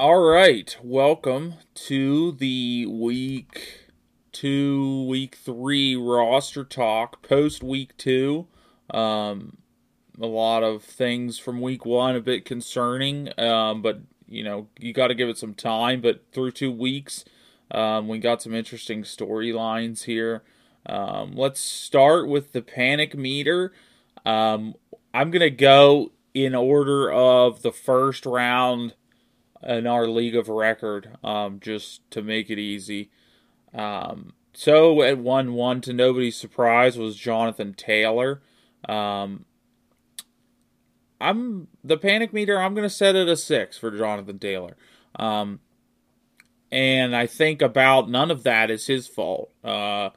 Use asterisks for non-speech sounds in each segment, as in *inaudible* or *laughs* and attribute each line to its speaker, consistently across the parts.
Speaker 1: All right, welcome to the week two, week three roster talk post week two. Um, a lot of things from week one a bit concerning, um, but you know you got to give it some time. But through two weeks, um, we got some interesting storylines here. Um, let's start with the panic meter. Um, I'm gonna go in order of the first round in our league of record, um, just to make it easy. Um, so at one one to nobody's surprise was Jonathan Taylor. Um, I'm the panic meter. I'm going to set it a six for Jonathan Taylor. Um, and I think about none of that is his fault. Uh,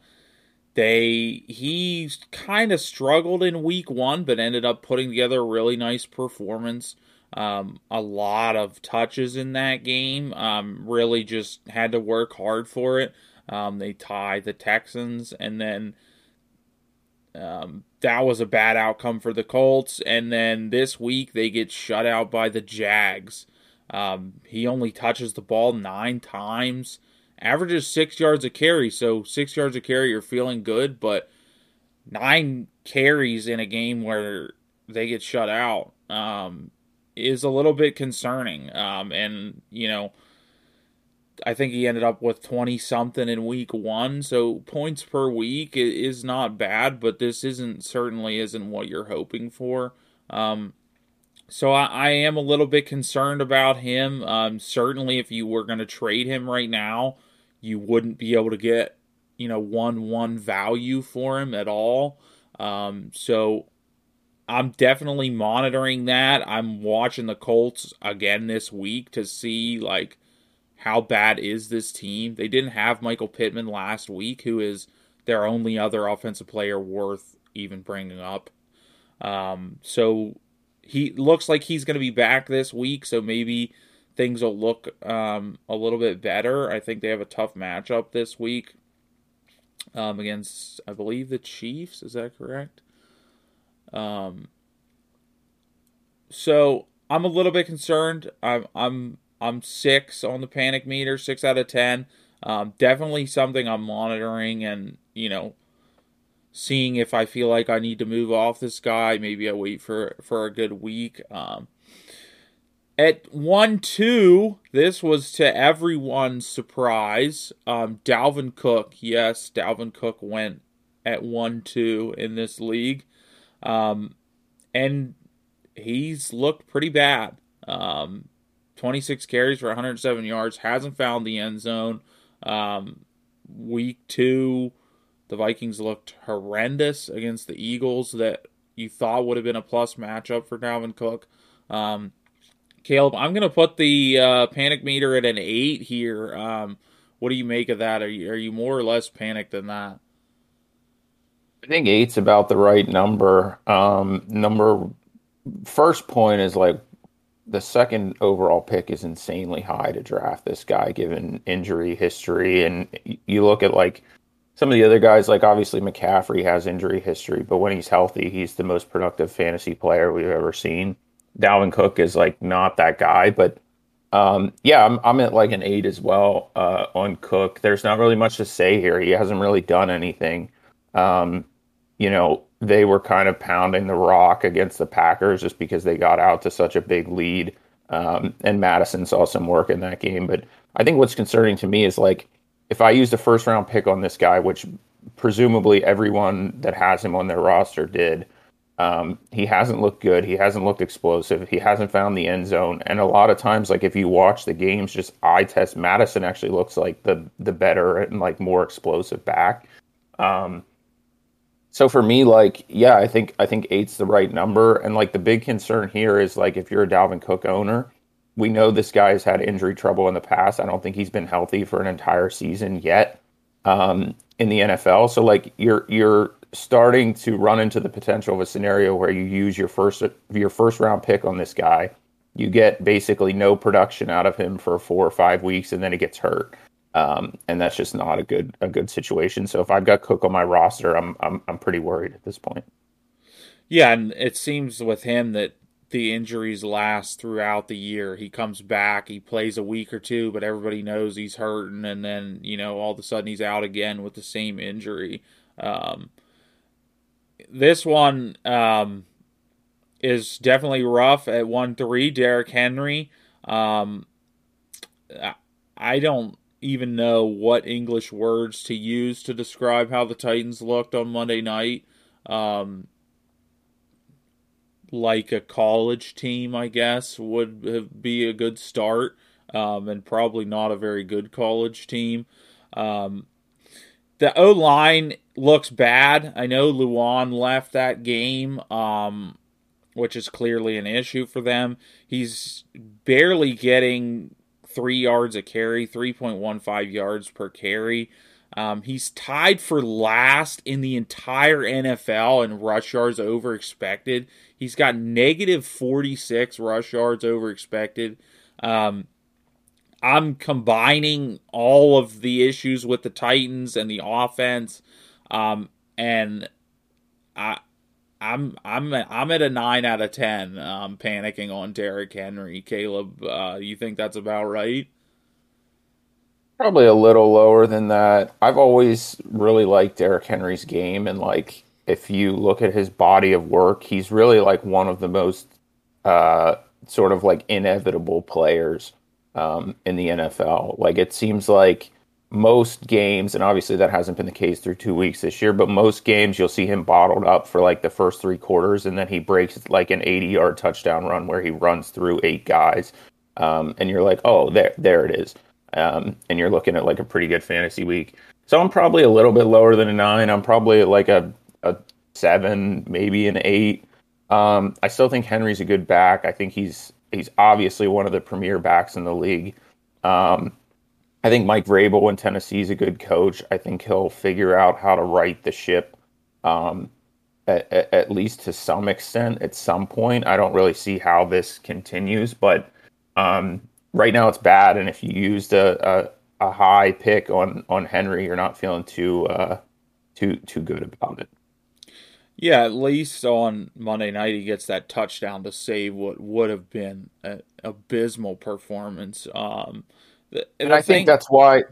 Speaker 1: they he kind of struggled in week one, but ended up putting together a really nice performance. Um, a lot of touches in that game. Um, really just had to work hard for it. Um, they tied the Texans, and then um, that was a bad outcome for the Colts. And then this week they get shut out by the Jags. Um, he only touches the ball nine times, averages six yards a carry. So six yards a carry, you're feeling good, but nine carries in a game where they get shut out um, is a little bit concerning. Um, and you know I think he ended up with 20 something in week one. So points per week is not bad, but this isn't certainly isn't what you're hoping for. Um, so I, I, am a little bit concerned about him. Um, certainly, if you were going to trade him right now, you wouldn't be able to get you know one one value for him at all. Um, so I'm definitely monitoring that. I'm watching the Colts again this week to see like how bad is this team? They didn't have Michael Pittman last week, who is their only other offensive player worth even bringing up. Um, so he looks like he's going to be back this week, so maybe things will look um, a little bit better. I think they have a tough matchup this week um, against, I believe, the Chiefs. Is that correct? Um, so I'm a little bit concerned. I'm I'm I'm six on the panic meter, six out of ten. Um, definitely something I'm monitoring and you know seeing if I feel like I need to move off this guy. Maybe I wait for for a good week. Um, at one two, this was to everyone's surprise. Um, Dalvin Cook, yes, Dalvin Cook went at one two in this league, um, and he's looked pretty bad. Um, 26 carries for 107 yards, hasn't found the end zone. Um, week two, the Vikings looked horrendous against the Eagles that you thought would have been a plus matchup for Dalvin Cook. Um, Caleb, I'm going to put the uh, panic meter at an eight here. Um, what do you make of that? Are you, are you more or less panicked than that?
Speaker 2: I think eight's about the right number. Um, number first point is like the second overall pick is insanely high to draft this guy given injury history. And you look at like some of the other guys like obviously McCaffrey has injury history but when he's healthy he's the most productive fantasy player we've ever seen. Dalvin Cook is like not that guy but um, yeah I'm, I'm at like an 8 as well uh, on Cook. There's not really much to say here. He hasn't really done anything. Um, you know they were kind of pounding the rock against the Packers just because they got out to such a big lead. Um, and Mattison saw some work in that game. But I think what's concerning to me is like if I used a first round pick on this guy, which presumably everyone that has him on their roster did, um, he hasn't looked good. He hasn't looked explosive. He hasn't found the end zone. And a lot of times, like if you watch the games, just eye test, Mattison actually looks like the the better and like more explosive back. Um, so for me, like, yeah, I think I think eight's the right number. And like the big concern here is like if you're a Dalvin Cook owner, we know this guy has had injury trouble in the past. I don't think he's been healthy for an entire season yet um, in the NFL. So like you're you're starting to run into the potential of a scenario where you use your first your first round pick on this guy. You get basically no production out of him for four or five weeks, and then he gets hurt. Um, and that's just not a good a good situation. So if I've got Cook on my roster, I'm I'm I'm pretty worried at this point.
Speaker 1: Yeah, and it seems with him that the injuries last throughout the year. He comes back, he plays a week or two, but everybody knows he's hurting, and then you know all of a sudden he's out again with the same injury. Um, this one um, is definitely rough at one three. Derrick Henry. Um, I don't even know what English words to use to describe how the Titans looked on Monday night. Um, like a college team, I guess, would be a good start, um, and probably not a very good college team. Um, the O line looks bad. I know Lewan left that game, um, which is clearly an issue for them. He's barely getting three yards a carry, 3.15 yards per carry. Um, he's tied for last in the entire NFL in rush yards over expected. He's got negative 46 rush yards over expected. Um, I'm combining all of the issues with the Titans and the offense, um, and I, I'm I'm I'm at a nine out of ten. Um, panicking on Derrick Henry. Caleb, uh, you think that's about right?
Speaker 2: Probably a little lower than that. I've always really liked Derrick Henry's game, and like if you look at his body of work, he's really like one of the most uh, sort of like inevitable players um, in the NFL. Like it seems like most games, and obviously that hasn't been the case through two weeks this year, but most games you'll see him bottled up for like the first three quarters, and then he breaks like an 80 yard touchdown run where he runs through eight guys. Um, and you're like, oh, there, there it is. Um, and you're looking at like a pretty good fantasy week. So I'm probably a little bit lower than a nine. I'm probably like a a seven, maybe an eight. Um, I still think Henry's a good back. I think he's he's obviously one of the premier backs in the league. Um, I think Mike Vrabel in Tennessee is a good coach. I think he'll figure out how to right the ship, um, at, at, least to some extent. At some point, I don't really see how this continues, but um, right now it's bad. And if you used a, a, a high pick on on Henry, you're not feeling too uh, too too good about it.
Speaker 1: Yeah, at least on Monday night he gets that touchdown to save what would have been an abysmal performance. Um,
Speaker 2: and, and I, I think, think that's why.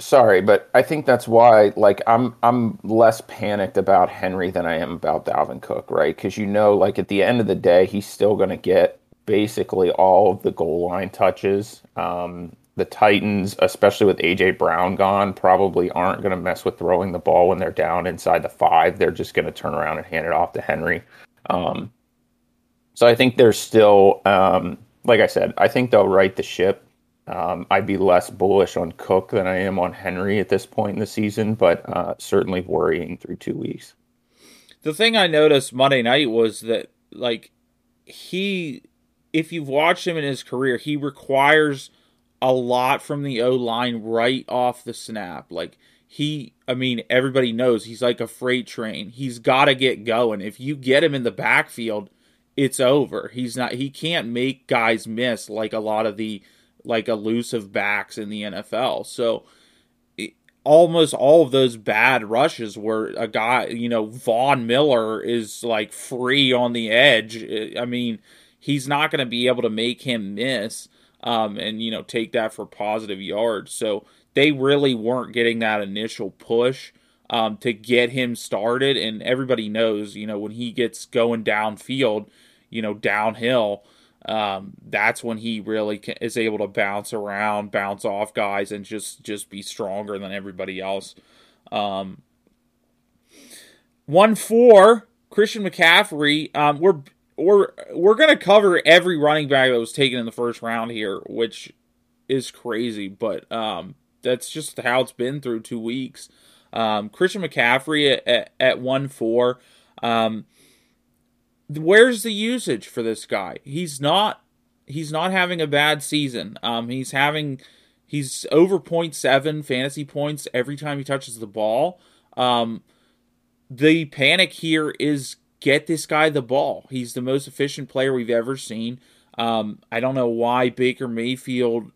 Speaker 2: Sorry, but I think that's why. Like, I'm I'm less panicked about Henry than I am about Dalvin Cook, right? Because you know, like at the end of the day, he's still going to get basically all of the goal line touches. Um, the Titans, especially with AJ Brown gone, probably aren't going to mess with throwing the ball when they're down inside the five. They're just going to turn around and hand it off to Henry. Um, so I think there's still, um, like I said, I think they'll right the ship. Um, I'd be less bullish on Cook than I am on Henry at this point in the season, but uh, certainly worrying through two weeks.
Speaker 1: The thing I noticed Monday night was that, like, he, if you've watched him in his career, he requires a lot from the O line right off the snap. Like he, I mean, everybody knows he's like a freight train. He's got to get going. If you get him in the backfield, it's over. He's not. He can't make guys miss like a lot of the like elusive backs in the NFL. So almost all of those bad rushes were a guy, you know, Von Miller is like free on the edge. I mean, he's not going to be able to make him miss um, and you know take that for positive yards. So they really weren't getting that initial push um, to get him started. And everybody knows, you know, when he gets going downfield, you know, downhill, um, that's when he really can, is able to bounce around, bounce off guys, and just just be stronger than everybody else. Um, one four Christian McCaffrey. Um, we're we're we're gonna cover every running back that was taken in the first round here, which is crazy, but um, that's just how it's been through two weeks. Um, Christian McCaffrey at, at, at one four. Um, where's the usage for this guy? He's not he's not having a bad season. Um, he's having he's over 0.7 fantasy points every time he touches the ball. Um, the panic here is get this guy the ball. He's the most efficient player we've ever seen. Um, I don't know why Baker Mayfield,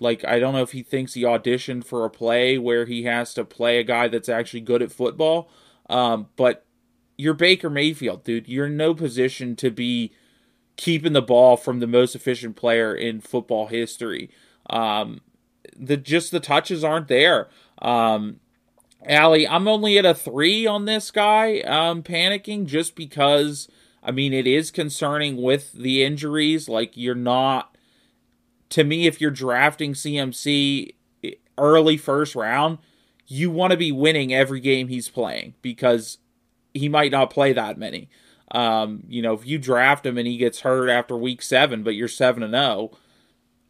Speaker 1: like, I don't know if he thinks he auditioned for a play where he has to play a guy that's actually good at football. Um, but you're Baker Mayfield, dude. You're in no position to be, keeping the ball from the most efficient player in football history. Um, the just the touches aren't there. Um, Allie, I'm only at a three on this guy. Um, panicking just because I mean it is concerning with the injuries. Like you're not to me if you're drafting CMC early first round, you want to be winning every game he's playing because he might not play that many. Um, you know, if you draft him and he gets hurt after week seven, but you're seven and zero,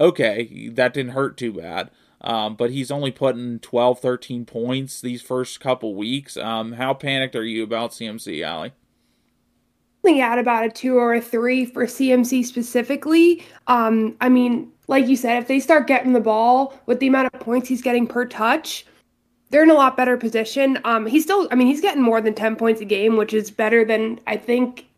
Speaker 1: oh, okay, that didn't hurt too bad. Um, but he's only putting 12, 13 points these first couple weeks. Um, how panicked are you about CMC, Allie?
Speaker 3: at about a two or a three for CMC specifically. Um, I mean, like you said, if they start getting the ball with the amount of points he's getting per touch, they're in a lot better position. Um, he's still, I mean, he's getting more than ten points a game, which is better than I think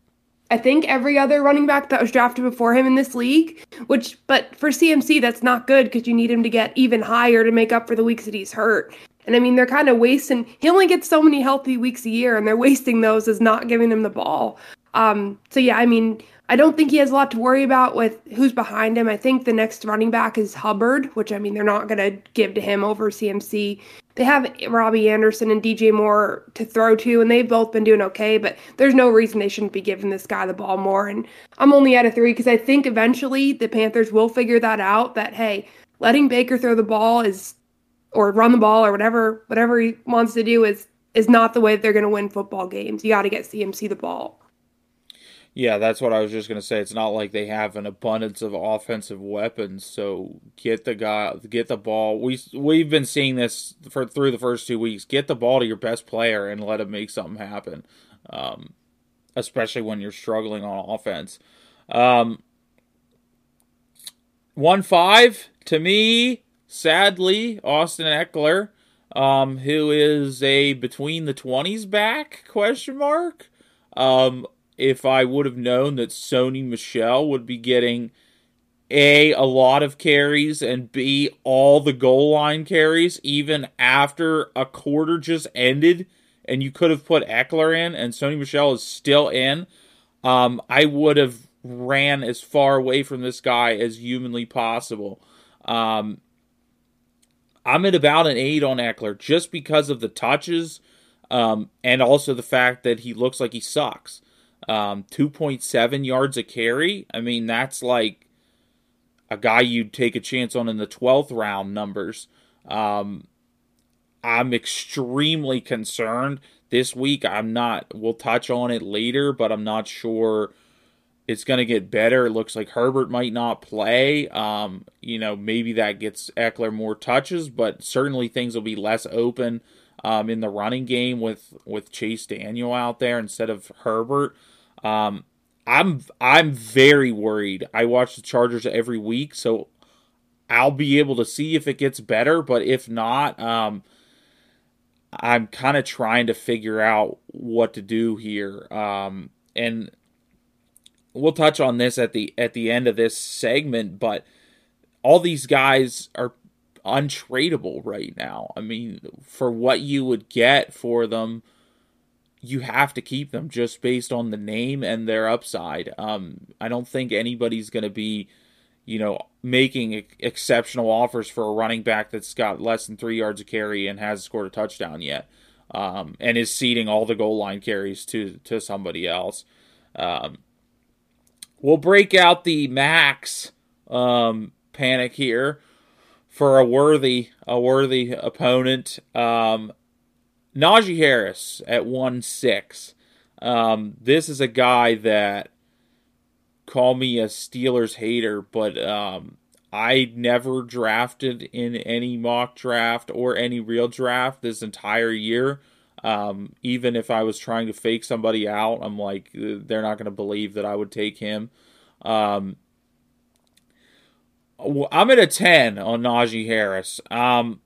Speaker 3: I think every other running back that was drafted before him in this league, which, but for CMC, that's not good because you need him to get even higher to make up for the weeks that he's hurt. And I mean, they're kind of wasting, he only gets so many healthy weeks a year, and they're wasting those as not giving him the ball. Um, so yeah, I mean, I don't think he has a lot to worry about with who's behind him. I think the next running back is Hubbard, which I mean, they're not going to give to him over CMC. They have Robbie Anderson and DJ Moore to throw to, and they've both been doing okay, but there's no reason they shouldn't be giving this guy the ball more. And I'm only at a three because I think eventually the Panthers will figure that out that, hey, letting Baker throw the ball is, or run the ball or whatever, whatever he wants to do is, is not the way that they're going to win football games. You got to get CMC the ball.
Speaker 1: Yeah, that's what I was just gonna say. It's not like they have an abundance of offensive weapons. So get the guy, get the ball. We we've been seeing this for through the first two weeks. Get the ball to your best player and let him make something happen. Um, especially when you're struggling on offense. Um, one five to me, sadly, Austin Ekeler, um, who is a between the twenties back question mark. Um, if I would have known that Sony Michel would be getting A, a lot of carries, and B, all the goal line carries, even after a quarter just ended and you could have put Ekeler in and Sony Michel is still in, um, I would have ran as far away from this guy as humanly possible. Um, I'm at about an 8 on Ekeler just because of the touches um, and also the fact that he looks like he sucks. Um, 2.7 yards a carry. I mean, that's like a guy you'd take a chance on in the 12th round numbers. Um, I'm extremely concerned this week. I'm not, we'll touch on it later, but I'm not sure it's going to get better. It looks like Herbert might not play. Um, you know, maybe that gets Ekeler more touches, but certainly things will be less open um, in the running game with with Chase Daniel out there instead of Herbert. Um, I'm I'm very worried. I watch the Chargers every week, so I'll be able to see if it gets better. But if not, um, I'm kind of trying to figure out what to do here. Um, and we'll touch on this at the at the end of this segment. But all these guys are untradeable right now. I mean, for what you would get for them you have to keep them just based on the name and their upside. Um, I don't think anybody's going to be, you know, making exceptional offers for a running back that's got less than three yards of carry and has scored a touchdown yet, um, and is ceding all the goal line carries to to somebody else. Um, we'll break out the max um, panic here for a worthy a worthy opponent. Um, Najee Harris at one six. Um, this is a guy that call me a Steelers hater, but um, I never drafted in any mock draft or any real draft this entire year. Um, even if I was trying to fake somebody out, I'm like, they're not going to believe that I would take him. Um, I'm at a 10 on Najee Harris. Um,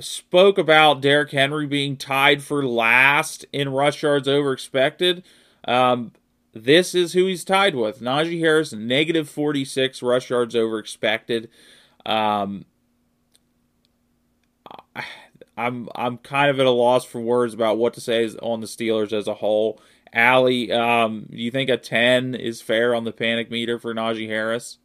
Speaker 1: spoke about Derrick Henry being tied for last in rush yards over expected. Um, this is who he's tied with. Najee Harris, negative 46 rush yards over expected. Um, I'm I'm kind of at a loss for words about what to say on the Steelers as a whole. Allie, um, do you think a 10 is fair on the panic meter for Najee Harris?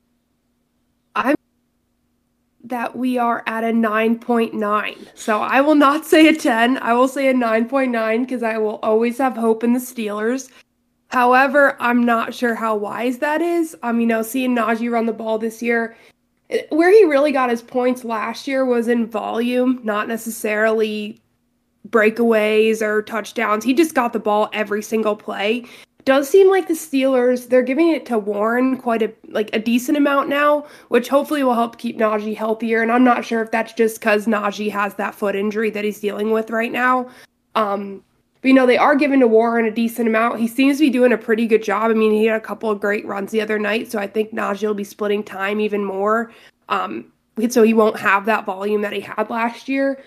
Speaker 3: That we are at a 9.9. So I will not say a 10. I will say a 9.9 because I will always have hope in the Steelers. However, I'm not sure how wise that is. Um, you know, seeing Najee run the ball this year, where he really got his points last year was in volume, not necessarily breakaways or touchdowns. He just got the ball every single play. Does seem like the Steelers they're giving it to Warren quite a like a decent amount now, which hopefully will help keep Najee healthier. And I'm not sure if that's just because Najee has that foot injury that he's dealing with right now. Um, but you know they are giving to Warren a decent amount. He seems to be doing a pretty good job. I mean, he had a couple of great runs the other night, so I think Najee will be splitting time even more. Um, so he won't have that volume that he had last year.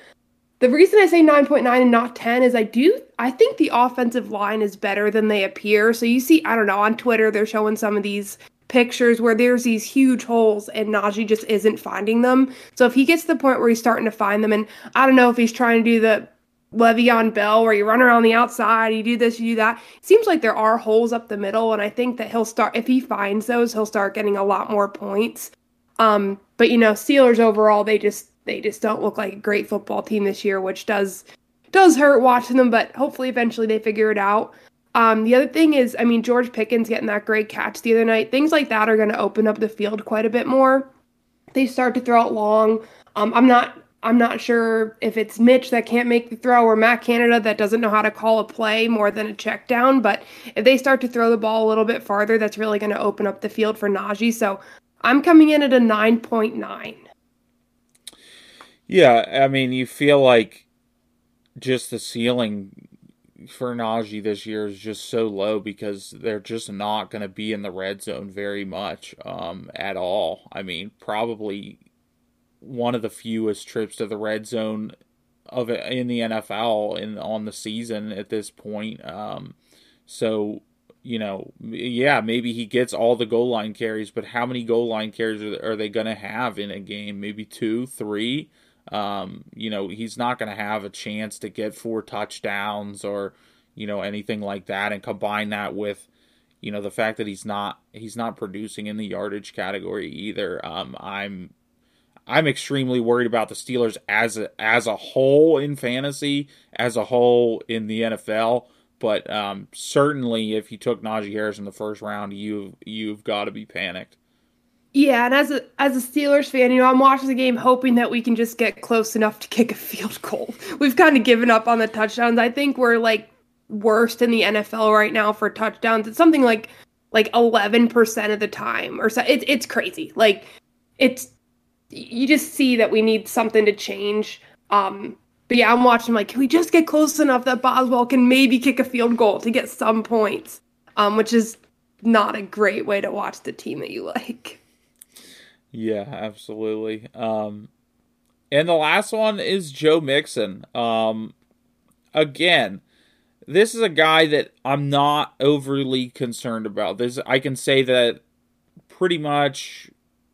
Speaker 3: The reason I say 9.9 and not 10 is I do I think the offensive line is better than they appear. So you see, I don't know, on Twitter they're showing some of these pictures where there's these huge holes and Najee just isn't finding them. So if he gets to the point where he's starting to find them, and I don't know if he's trying to do the Le'Veon Bell where you run around the outside, you do this, you do that. It seems like there are holes up the middle, and I think that he'll start if he finds those, he'll start getting a lot more points. Um, but you know, Steelers overall, they just they just don't look like a great football team this year, which does does hurt watching them, but hopefully eventually they figure it out. Um, the other thing is, I mean, George Pickens getting that great catch the other night, things like that are going to open up the field quite a bit more. They start to throw it long. Um, I'm not I'm not sure if it's Mitch that can't make the throw or Matt Canada that doesn't know how to call a play more than a check down. But if they start to throw the ball a little bit farther, that's really going to open up the field for Najee. So I'm coming in at a 9.9.
Speaker 1: Yeah, I mean, you feel like just the ceiling for Najee this year is just so low because they're just not going to be in the red zone very much um, at all. I mean, probably one of the fewest trips to the red zone of in the NFL in on the season at this point. Um, so you know, yeah, maybe he gets all the goal line carries, but how many goal line carries are, are they going to have in a game? Maybe two, three. Um, you know, he's not going to have a chance to get four touchdowns or, you know, anything like that. And combine that with, you know, the fact that he's not he's not producing in the yardage category either. Um, I'm I'm extremely worried about the Steelers as a, as a whole in fantasy, as a whole in the NFL. But um, certainly, if you took Najee Harris in the first round, you you've got to be panicked.
Speaker 3: Yeah, and as a as a Steelers fan, you know, I'm watching the game hoping that we can just get close enough to kick a field goal. *laughs* We've kind of given up on the touchdowns. I think we're like worst in the NFL right now for touchdowns. It's something like like 11% of the time or so. It's it's crazy. Like it's you just see that we need something to change. Um but yeah, I'm watching like can we just get close enough that Boswell can maybe kick a field goal to get some points? Um which is not a great way to watch the team that you *laughs* like.
Speaker 1: Yeah, absolutely. Um, and the last one is Joe Mixon. Um, again, this is a guy that I'm not overly concerned about. This I can say that pretty much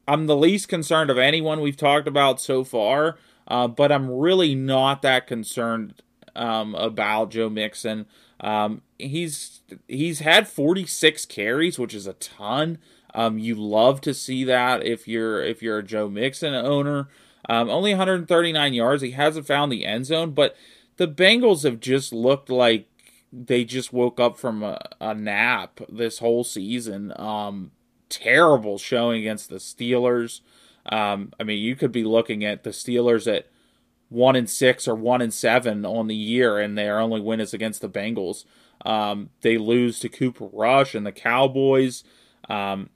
Speaker 1: I'm the least concerned of anyone we've talked about so far. Uh, but I'm really not that concerned um, about Joe Mixon. Um, he's he's had 46 carries, which is a ton. Um, you love to see that if you're if you're a Joe Mixon owner. Um, only 139 yards. He hasn't found the end zone, but the Bengals have just looked like they just woke up from a, a nap this whole season. Um, terrible showing against the Steelers. Um, I mean, you could be looking at the Steelers at one and six or one and seven on the year, and their only win is against the Bengals. Um, they lose to Cooper Rush and the Cowboys. Um,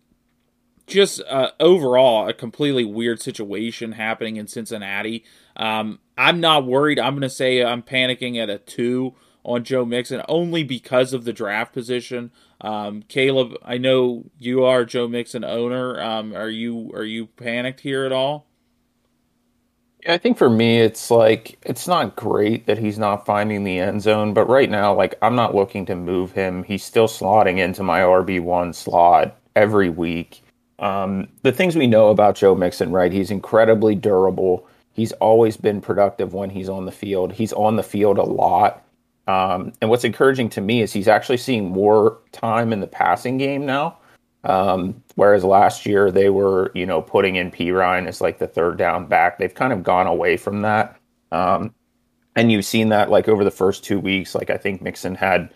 Speaker 1: just uh, overall a completely weird situation happening in Cincinnati. Um, I'm not worried. I'm going to say I'm panicking at a two on Joe Mixon only because of the draft position. Um, Caleb, I know you are Joe Mixon owner. Um, are you are you panicked here at all?
Speaker 2: Yeah, I think for me, it's like it's not great that he's not finding the end zone, but right now, like I'm not looking to move him. He's still slotting into my RB one slot every week. Um, the things we know about Joe Mixon, right? He's incredibly durable. He's always been productive when he's on the field. He's on the field a lot. Um, and what's encouraging to me is he's actually seeing more time in the passing game now. Um, whereas last year they were, you know, putting in Perine as like the third down back. They've kind of gone away from that. Um, and you've seen that like over the first two weeks. Like I think Mixon had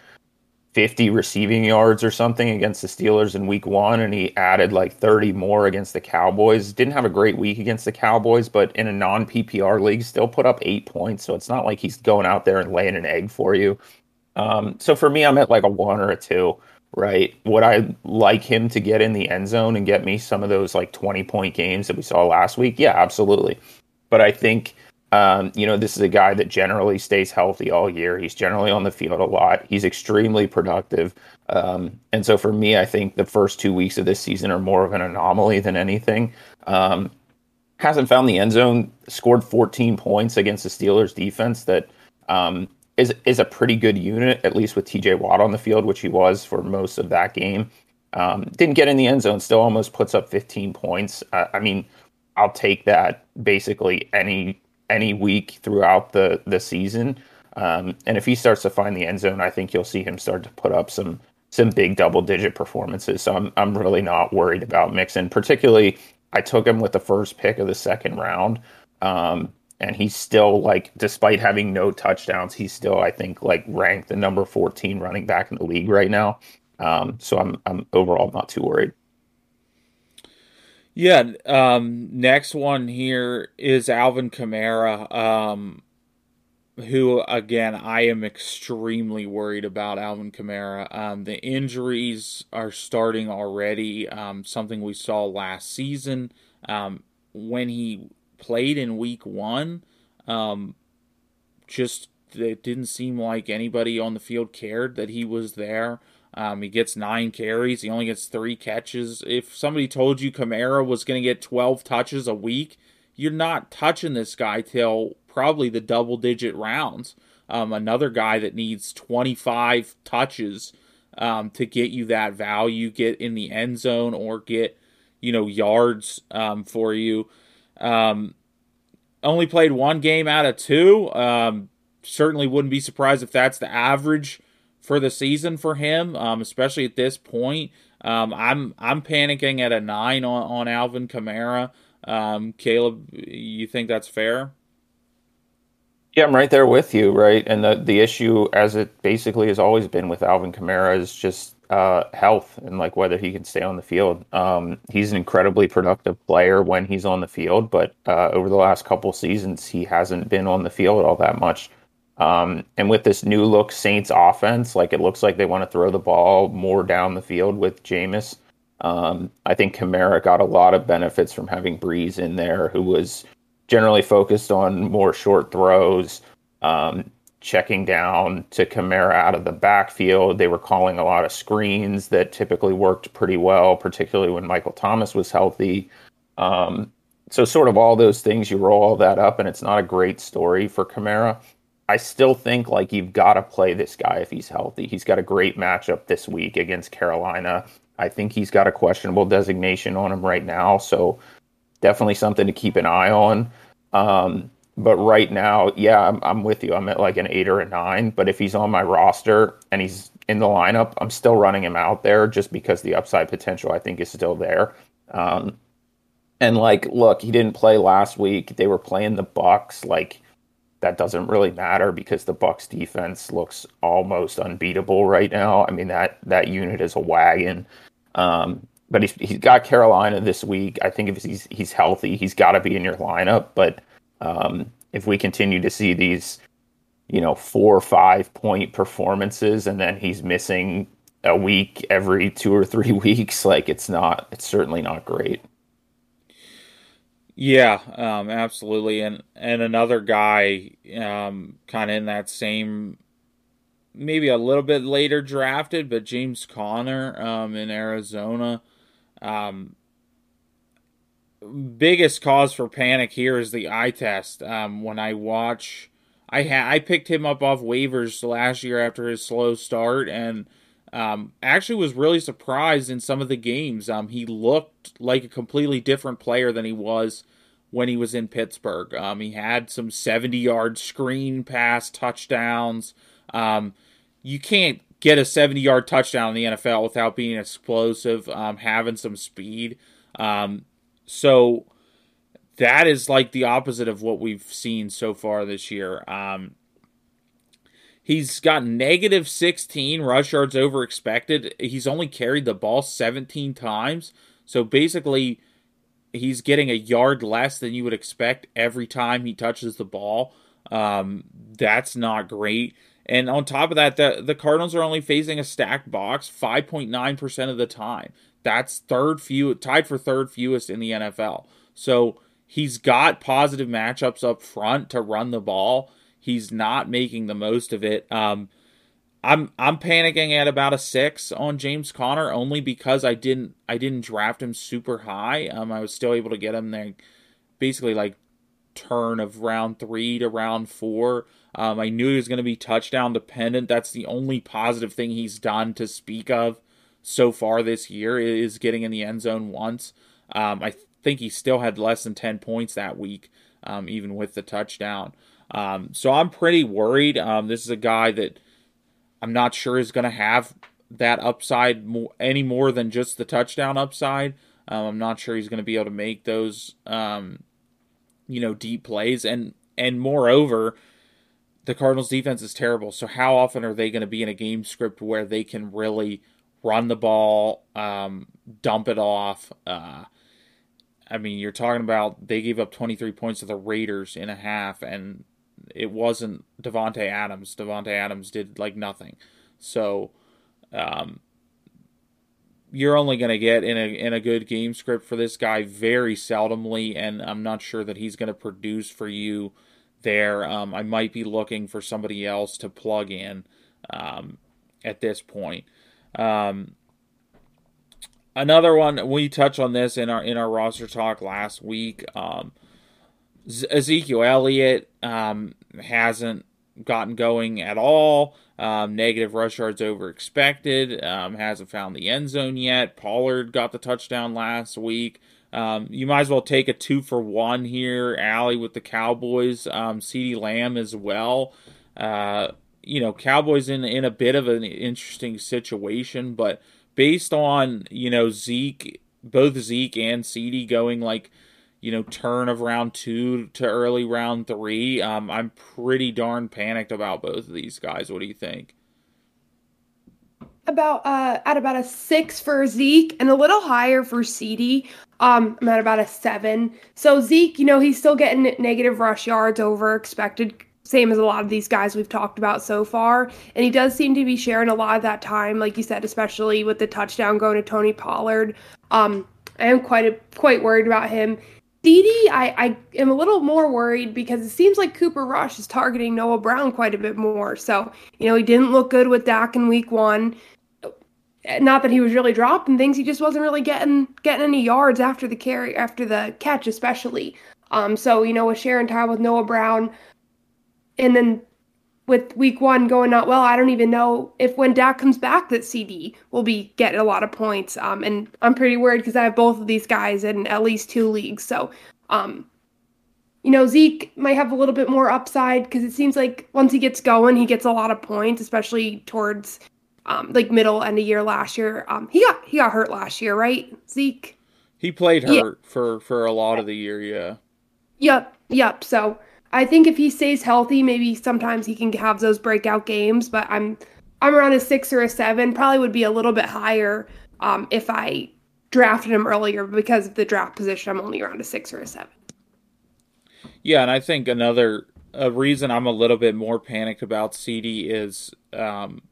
Speaker 2: 50 receiving yards or something against the Steelers in week one, and he added like 30 more against the Cowboys. Didn't have a great week against the Cowboys, but in a non PPR league, still put up eight points. So it's not like he's going out there and laying an egg for you. Um, so for me, I'm at like a one or a two, right? Would I like him to get in the end zone and get me some of those like 20 point games that we saw last week? Yeah, absolutely. But I think um, you know, this is a guy that generally stays healthy all year. He's generally on the field a lot. He's extremely productive. Um, and so for me, I think the first two weeks of this season are more of an anomaly than anything. Um, hasn't found the end zone, scored 14 points against the Steelers defense that um, is is a pretty good unit, at least with TJ Watt on the field, which he was for most of that game. Um, didn't get in the end zone, still almost puts up 15 points. I mean, I'll take that basically any any week throughout the the season. Um, and if he starts to find the end zone, I think you'll see him start to put up some some big double digit performances. So I'm I'm really not worried about Mixon. Particularly, I took him with the first pick of the second round, um, and he's still like, despite having no touchdowns, he's still I think like ranked the number 14 running back in the league right now. Um, so I'm I'm overall not too worried.
Speaker 1: Yeah. Um, next one here is Alvin Kamara, um, who again I am extremely worried about. Alvin Kamara. Um, the injuries are starting already. Um, something we saw last season um, when he played in Week One. Um, just it didn't seem like anybody on the field cared that he was there. Um, he gets nine carries. He only gets three catches. If somebody told you Kamara was going to get 12 touches a week, you're not touching this guy till probably the double digit rounds. Um, another guy that needs 25 touches um, to get you that value, get in the end zone or get, you know, yards um, for you. Um, only played one game out of two. Um, certainly wouldn't be surprised if that's the average for the season for him, um, especially at this point. Um, I'm I'm panicking at a nine on, on Alvin Kamara. Um, Caleb, you think that's fair?
Speaker 2: Yeah, I'm right there with you, right? And the the issue, as it basically has always been with Alvin Kamara, is just uh, health and like whether he can stay on the field. Um, he's an incredibly productive player when he's on the field, but uh, over the last couple seasons, he hasn't been on the field all that much. Um, and with this new look Saints offense, like it looks like they want to throw the ball more down the field with Jameis. Um, I think Kamara got a lot of benefits from having Brees in there, who was generally focused on more short throws, um, checking down to Kamara out of the backfield. They were calling a lot of screens that typically worked pretty well, particularly when Michael Thomas was healthy. Um, so, sort of all those things, you roll all that up, and it's not a great story for Kamara. I still think like you've got to play this guy if he's healthy. He's got a great matchup this week against Carolina. I think he's got a questionable designation on him right now, so definitely something to keep an eye on. Um, but right now, yeah, I'm, I'm, with you. I'm at like an eight or a nine. But if he's on my roster and he's in the lineup, I'm still running him out there just because the upside potential I think is still there. Um, and like, look, he didn't play last week. They were playing the Bucs. Like, that doesn't really matter because the Bucs defense looks almost unbeatable right now. I mean that that unit is a wagon. Um, but he's he's got Carolina this week. I think if he's he's healthy, he's got to be in your lineup. But um, if we continue to see these, you know, four or five point performances, and then he's missing a week every two or three *laughs* weeks, like it's not, it's certainly not great.
Speaker 1: Yeah, um, absolutely, and and another guy, um, kind of in that same, maybe a little bit later drafted, but James Conner, um, in Arizona, um, biggest cause for panic here is the eye test. Um, when I watch, I ha- I picked him up off waivers last year after his slow start, and um, actually was really surprised in some of the games. Um, he looked like a completely different player than he was when he was in Pittsburgh. Um, he had some 70 yard screen pass touchdowns. Um, you can't get a 70 yard touchdown in the NFL without being explosive, um, having some speed. Um, so that is like the opposite of what we've seen so far this year. Um, he's got negative 16 rush yards over expected. He's only carried the ball 17 times. So basically, he's getting a yard less than you would expect every time he touches the ball. Um, that's not great. And on top of that, the, the Cardinals are only facing a stacked box 5.9% of the time. That's third few, tied for third fewest in the NFL. So he's got positive matchups up front to run the ball. He's not making the most of it. Um, I'm I'm panicking at about a six on James Conner only because I didn't I didn't draft him super high. Um, I was still able to get him there, basically like turn of round three to round four. Um, I knew he was going to be touchdown dependent. That's the only positive thing he's done to speak of so far this year is getting in the end zone once. Um, I think he still had less than 10 points that week, um, even with the touchdown. Um, so I'm pretty worried. Um, this is a guy that I'm not sure is going to have that upside more, any more than just the touchdown upside. Um, I'm not sure he's going to be able to make those, you know, deep plays. And, and moreover, the Cardinals defense is terrible. So how often are they going to be in a game script where they can really run the ball, um, dump it off? Uh, I mean, you're talking about they gave up 23 points to the Raiders in a half, and it wasn't Davante Adams. Davante Adams did like nothing. So, um, you're only going to get in a in a good game script for this guy very seldomly, and I'm not sure that he's going to produce for you there. Um, I might be looking for somebody else to plug in um, at this point. Um, another one we touched on this in our in our roster talk last week. Um, Ezekiel Elliott um, hasn't gotten going at all. Um, negative rush yards over expected. hasn't found the end zone yet. Pollard got the touchdown last week. Um, you might as well take a two for one here, Allie, with the Cowboys. Um, CeeDee Lamb as well. Uh, you know, Cowboys in in a bit of an interesting situation, but based on you know Zeke, both Zeke and CeeDee going like you know turn of round two to early round three, um, I'm pretty darn panicked about both of these guys. What do you think?
Speaker 3: About uh, at about a six for Zeke and a little higher for CeeDee. Um, I'm at about a seven. So Zeke, you know, he's still getting negative rush yards over expected, same as a lot of these guys we've talked about so far. And he does seem to be sharing a lot of that time, like you said, especially with the touchdown going to Tony Pollard. Um, I am quite a, quite worried about him. CeeDee, I, I am a little more worried because it seems like Cooper Rush is targeting Noah Brown quite a bit more. So, you know, he didn't look good with Dak in week one not that he was really dropping things, he just wasn't really getting getting any yards after the carry after the catch, especially. Um, so you know, with sharing time with Noah Brown, and then with week one going not well, I don't even know if when Dak comes back that CeeDee will be getting a lot of points. Um, and I'm pretty worried because I have both of these guys in at least two leagues. So, um, you know, Zeke might have a little bit more upside because it seems like once he gets going, he gets a lot of points, especially towards um, like middle end of year last year. Um, he got he got hurt last year, right, Zeke?
Speaker 1: He played hurt yeah. for for a lot of the year, yeah.
Speaker 3: Yep, yep. So I think if he stays healthy, maybe sometimes he can have those breakout games. But I'm I'm around a six or a seven. Probably would be a little bit higher um, if I drafted him earlier. Because of the draft position, I'm only around a six or a seven.
Speaker 1: Yeah, and I think another a reason I'm a little bit more panicked about CeeDee is um,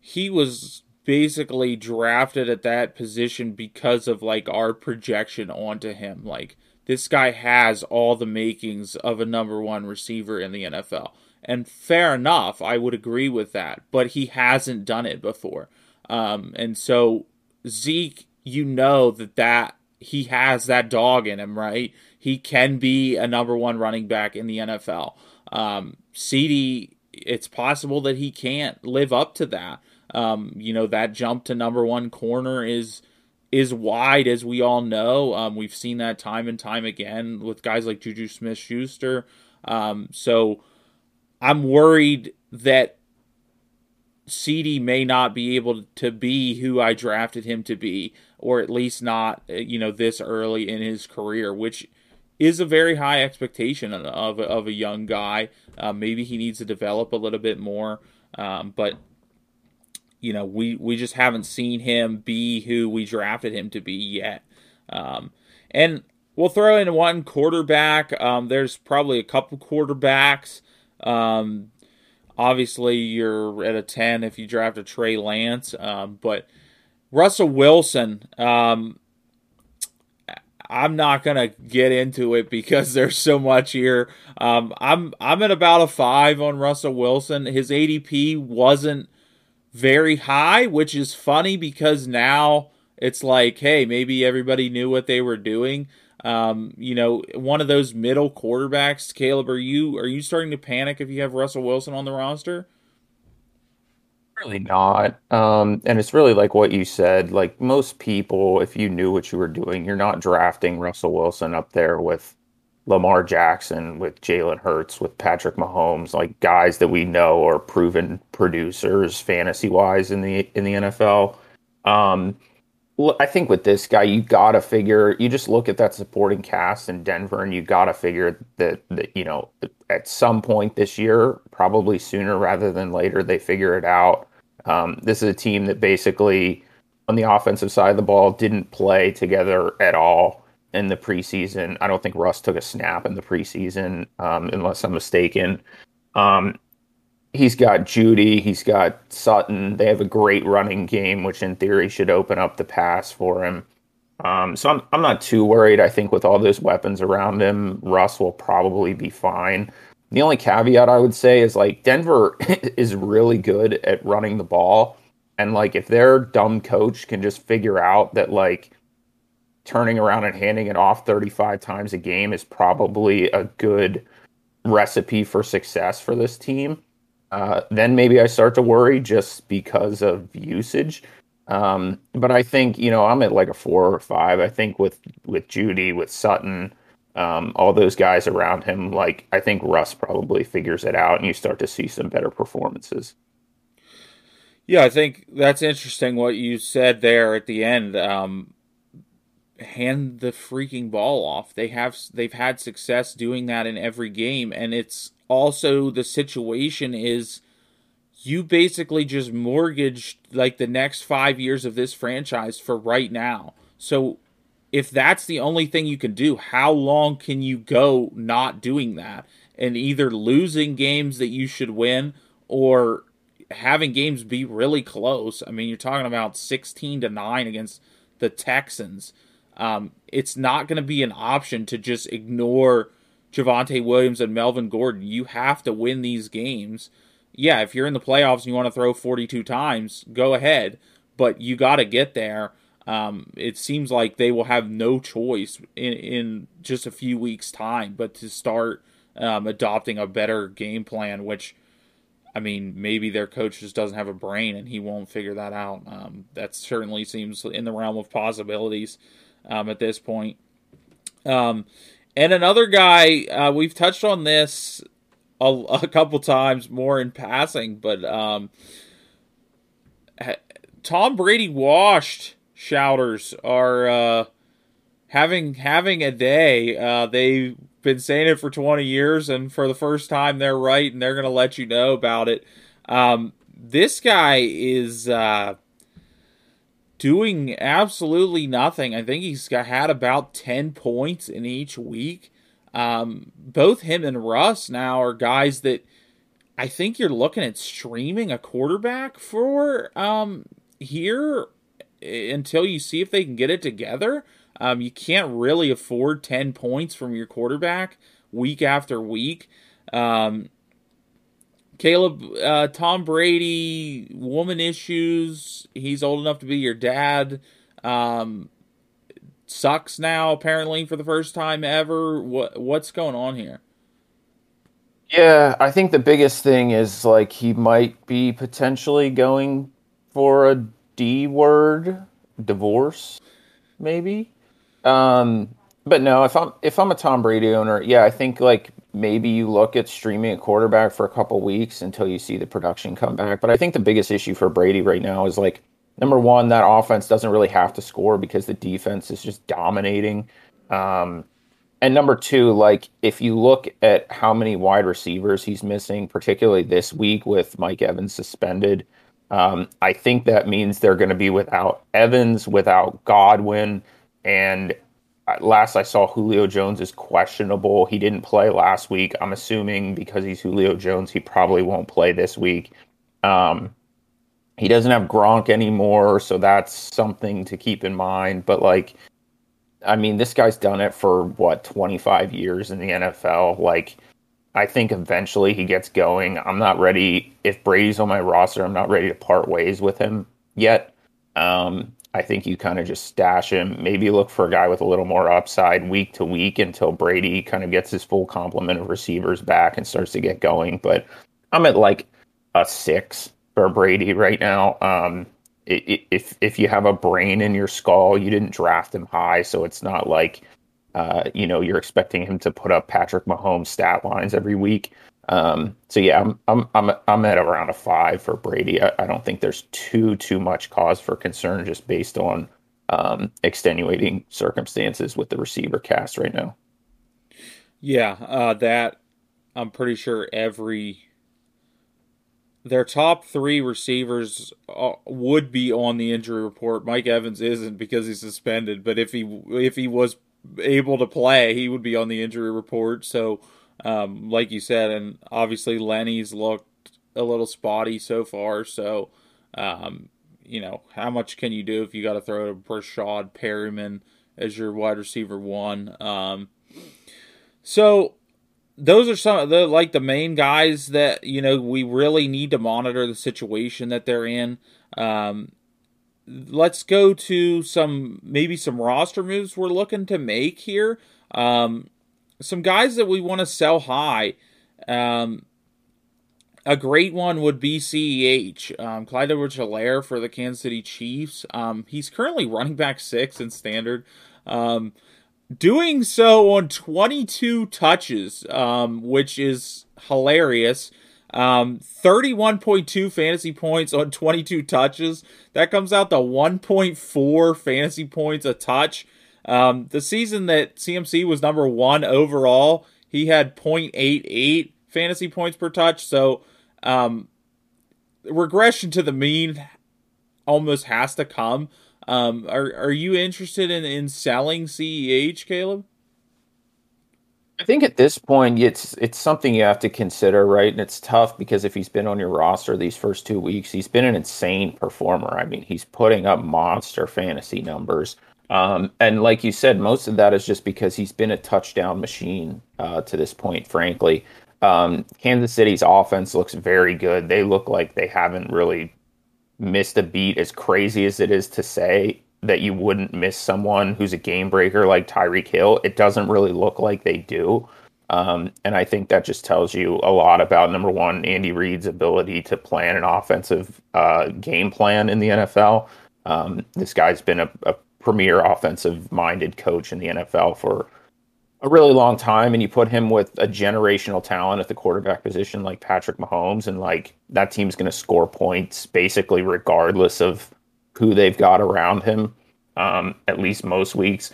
Speaker 1: he was basically drafted at that position because of like our projection onto him. Like this guy has all the makings of a number one receiver in the NFL. And fair enough, I would agree with that, but he hasn't done it before. Um, and so Zeke, you know that that he has that dog in him, right? He can be a number one running back in the NFL. Um, CeeDee, it's possible that he can't live up to that. Um, you know that jump to number one corner is is wide, as we all know. Um, we've seen that time and time again with guys like Juju Smith Schuster. Um, so I'm worried that CeeDee may not be able to be who I drafted him to be, or at least not, you know, this early in his career, which is a very high expectation of, of a young guy. Uh, maybe he needs to develop a little bit more, um, but you know, we we just haven't seen him be who we drafted him to be yet. Um, and we'll throw in one quarterback. Um, there's probably a couple quarterbacks. Um, obviously, you're at a 10 if you draft a Trey Lance. Um, but Russell Wilson, um, I'm not gonna get into it because *laughs* there's so much here. Um, I'm I'm at about a five on Russell Wilson. His ADP wasn't very high, which is funny because now it's like, hey, maybe everybody knew what they were doing. Um, you know, one of those middle quarterbacks, Caleb, are you are you starting to panic if you have Russell Wilson on the roster?
Speaker 2: Really not. Um, and it's really like what you said. Like most people, if you knew what you were doing, you're not drafting Russell Wilson up there with Lamar Jackson, with Jalen Hurts, with Patrick Mahomes, like guys that we know are proven producers fantasy wise in the in the NFL. Um, I think with this guy, you gotta figure. You just look at that supporting cast in Denver, and you gotta figure that that you know at some point this year, probably sooner rather than later, they figure it out. Um, this is a team that basically, on the offensive side of the ball, didn't play together at all in the preseason. I don't think Russ took a snap in the preseason, um, unless I'm mistaken. Um, he's got Jeudy, he's got Sutton. They have a great running game, which in theory should open up the pass for him. Um, so I'm I'm not too worried. I think with all those weapons around him, Russ will probably be fine. The only caveat I would say is like Denver *laughs* is really good at running the ball, and like if their dumb coach can just figure out that like turning around and handing it off 35 times a game is probably a good recipe for success for this team. Uh, then maybe I start to worry just because of usage. Um, but I think you know I'm at like a four or five. I think with with Jeudy, with Sutton, um, all those guys around him, like I think Russ probably figures it out, and you start to see some better performances.
Speaker 1: Yeah, I think that's interesting what you said there at the end. Um, hand the freaking ball off. They have they've had success doing that in every game and it's also the situation is you basically just mortgaged like the next 5 years of this franchise for right now. So if that's the only thing you can do, how long can you go not doing that and either losing games that you should win or having games be really close? I mean, you're talking about 16 to 9 against the Texans. Um, it's not going to be an option to just ignore Javonte Williams and Melvin Gordon. You have to win these games. Yeah, if you're in the playoffs and you want to throw 42 times, go ahead, but you got to get there. Um, it seems like they will have no choice in, in just a few weeks' time but to start um, adopting a better game plan, which, I mean, maybe their coach just doesn't have a brain and he won't figure that out. Um, that certainly seems in the realm of possibilities um, at this point. Um, and another guy, uh, we've touched on this a, a, couple times more in passing, but um, Tom Brady washed shouters are uh, having having a day. Uh, they've been saying it for 20 years, and for the first time, they're right, and they're going to let you know about it. Um, this guy is uh, doing absolutely nothing. I think he's got, had about 10 points in each week. Um, both him and Russ now are guys that I think you're looking at streaming a quarterback for um, here until you see if they can get it together. Um, you can't really afford 10 points from your quarterback week after week. Um, Caleb, uh, Tom Brady, woman issues. He's old enough to be your dad. Um, sucks now apparently for the first time ever. What what's going on here?
Speaker 2: Yeah, I think the biggest thing is like he might be potentially going for a D word divorce, maybe. Um, but no, if I'm if I'm a Tom Brady owner, yeah, I think like maybe you look at streaming a quarterback for a couple weeks until you see the production come back. But I think the biggest issue for Brady right now is like number one, that offense doesn't really have to score because the defense is just dominating. Um, and number two, like if you look at how many wide receivers he's missing, particularly this week with Mike Evans suspended, um, I think that means they're going to be without Evans, without Godwin, and last I saw, Julio Jones is questionable. He didn't play last week. I'm assuming because he's Julio Jones, he probably won't play this week. Um, he doesn't have Gronk anymore, so that's something to keep in mind. But like, I mean, this guy's done it for what 25 years in the NFL. Like, I think eventually he gets going. I'm not ready. If Brady's on my roster, I'm not ready to part ways with him yet. Um, I think you kind of just stash him. Maybe look for a guy with a little more upside week to week until Brady kind of gets his full complement of receivers back and starts to get going. But I'm at like a six for Brady right now. Um, if if you have a brain in your skull, you didn't draft him high, so it's not like uh, you know you're expecting him to put up Patrick Mahomes stat lines every week. Um, so yeah, I'm I'm I'm I'm at around a five for Brady. I, I, don't think there's too too much cause for concern just based on um, extenuating circumstances with the receiver cast right now.
Speaker 1: Yeah, uh, that I'm pretty sure every their top three receivers uh, would be on the injury report. Mike Evans isn't because he's suspended, but if he if he was able to play, he would be on the injury report. So um, like you said, and obviously Lenny's looked a little spotty so far. So, um, you know, how much can you do if you got to throw to Breshad Perriman as your wide receiver one? Um, so those are some of the like the main guys that you know we really need to monitor the situation that they're in. Um, let's go to some maybe some roster moves we're looking to make here. Um, some guys that we want to sell high. Um, a great one would be CEH, um, Clyde Edwards-Helaire for the Kansas City Chiefs. Um, he's currently running back six in standard, um, doing so on 22 touches, um, which is hilarious. Um, 31.2 fantasy points on 22 touches. That comes out to 1.4 fantasy points a touch. Um, the season that CMC was number one overall, he had 0.88 fantasy points per touch. So, um, regression to the mean almost has to come. Um, are are you interested in, in selling CEH, Caleb?
Speaker 2: I think at this point it's it's something you have to consider, right? And it's tough because if he's been on your roster these first two weeks, he's been an insane performer. I mean, he's putting up monster fantasy numbers. Um, and like you said, most of that is just because he's been a touchdown machine uh, to this point, frankly. Um, Kansas City's offense looks very good. They look like they haven't really missed a beat, as crazy as it is to say that you wouldn't miss someone who's a game breaker like Tyreek Hill. It doesn't really look like they do. Um, and I think that just tells you a lot about number one, Andy Reid's ability to plan an offensive uh, game plan in the NFL. Um, this guy's been a, a premier offensive minded coach in the NFL for a really long time and you put him with a generational talent at the quarterback position like Patrick Mahomes and like that team's going to score points basically regardless of who they've got around him um, at least most weeks.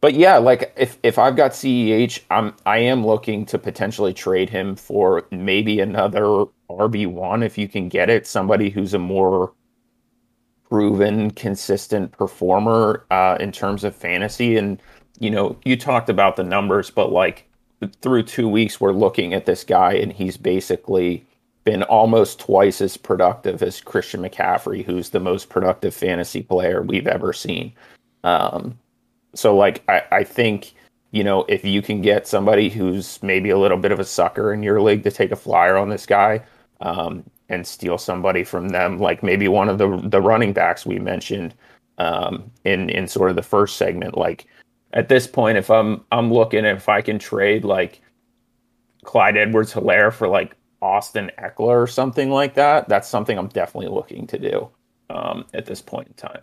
Speaker 2: But yeah, like if if I've got CEH, I'm I am looking to potentially trade him for maybe another RB1 if you can get it, somebody who's a more proven, consistent performer uh, in terms of fantasy. And you know, you talked about the numbers, but like through two weeks, we're looking at this guy, and he's basically been almost twice as productive as Christian McCaffrey, who's the most productive fantasy player we've ever seen. Um, so, like, I, I think you know if you can get somebody who's maybe a little bit of a sucker in your league to take a flyer on this guy, um, and steal somebody from them, like maybe one of the the running backs we mentioned um, in in sort of the first segment. Like at this point, if I'm I'm looking if I can trade like Clyde Edwards Helaire for like Austin Ekeler or something like that, that's something I'm definitely looking to do um, at this point in time.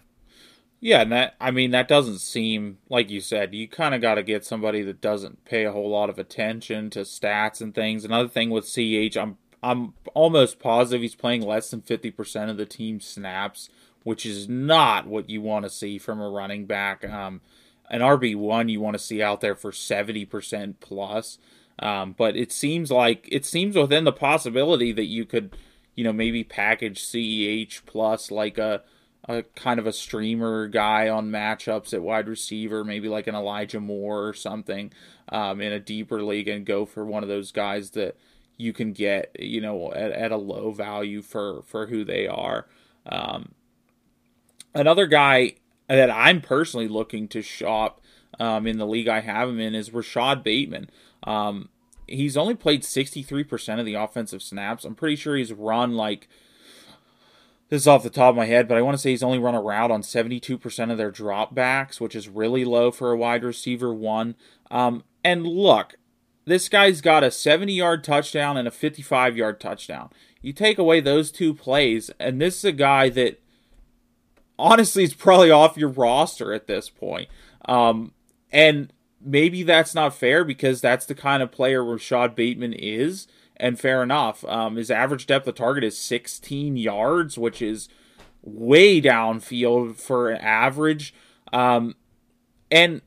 Speaker 1: Yeah, and that I mean that doesn't seem like you said. You kind of got to get somebody that doesn't pay a whole lot of attention to stats and things. Another thing with CH, I'm I'm almost positive he's playing less than 50% of the team snaps, which is not what you want to see from a running back. Um, an RB1 you want to see out there for 70% plus. Um, but it seems like it seems within the possibility that you could, you know, maybe package CEH plus like a a kind of a streamer guy on matchups at wide receiver, maybe like an Elijah Moore or something um, in a deeper league, and go for one of those guys that you can get, you know, at, at a low value for for who they are. Um, another guy that I'm personally looking to shop um, in the league I have him in is Rashod Bateman. Um, he's only played 63% of the offensive snaps. I'm pretty sure he's run like this is off the top of my head, but I want to say he's only run a route on 72% of their dropbacks, which is really low for a wide receiver one. Um, and look, this guy's got a 70 yard touchdown and a 55 yard touchdown. You take away those two plays, and this is a guy that honestly is probably off your roster at this point. Um, and maybe that's not fair because that's the kind of player Rashod Bateman is, and fair enough. Um, his average depth of target is 16 yards, which is way downfield for an average. Um, and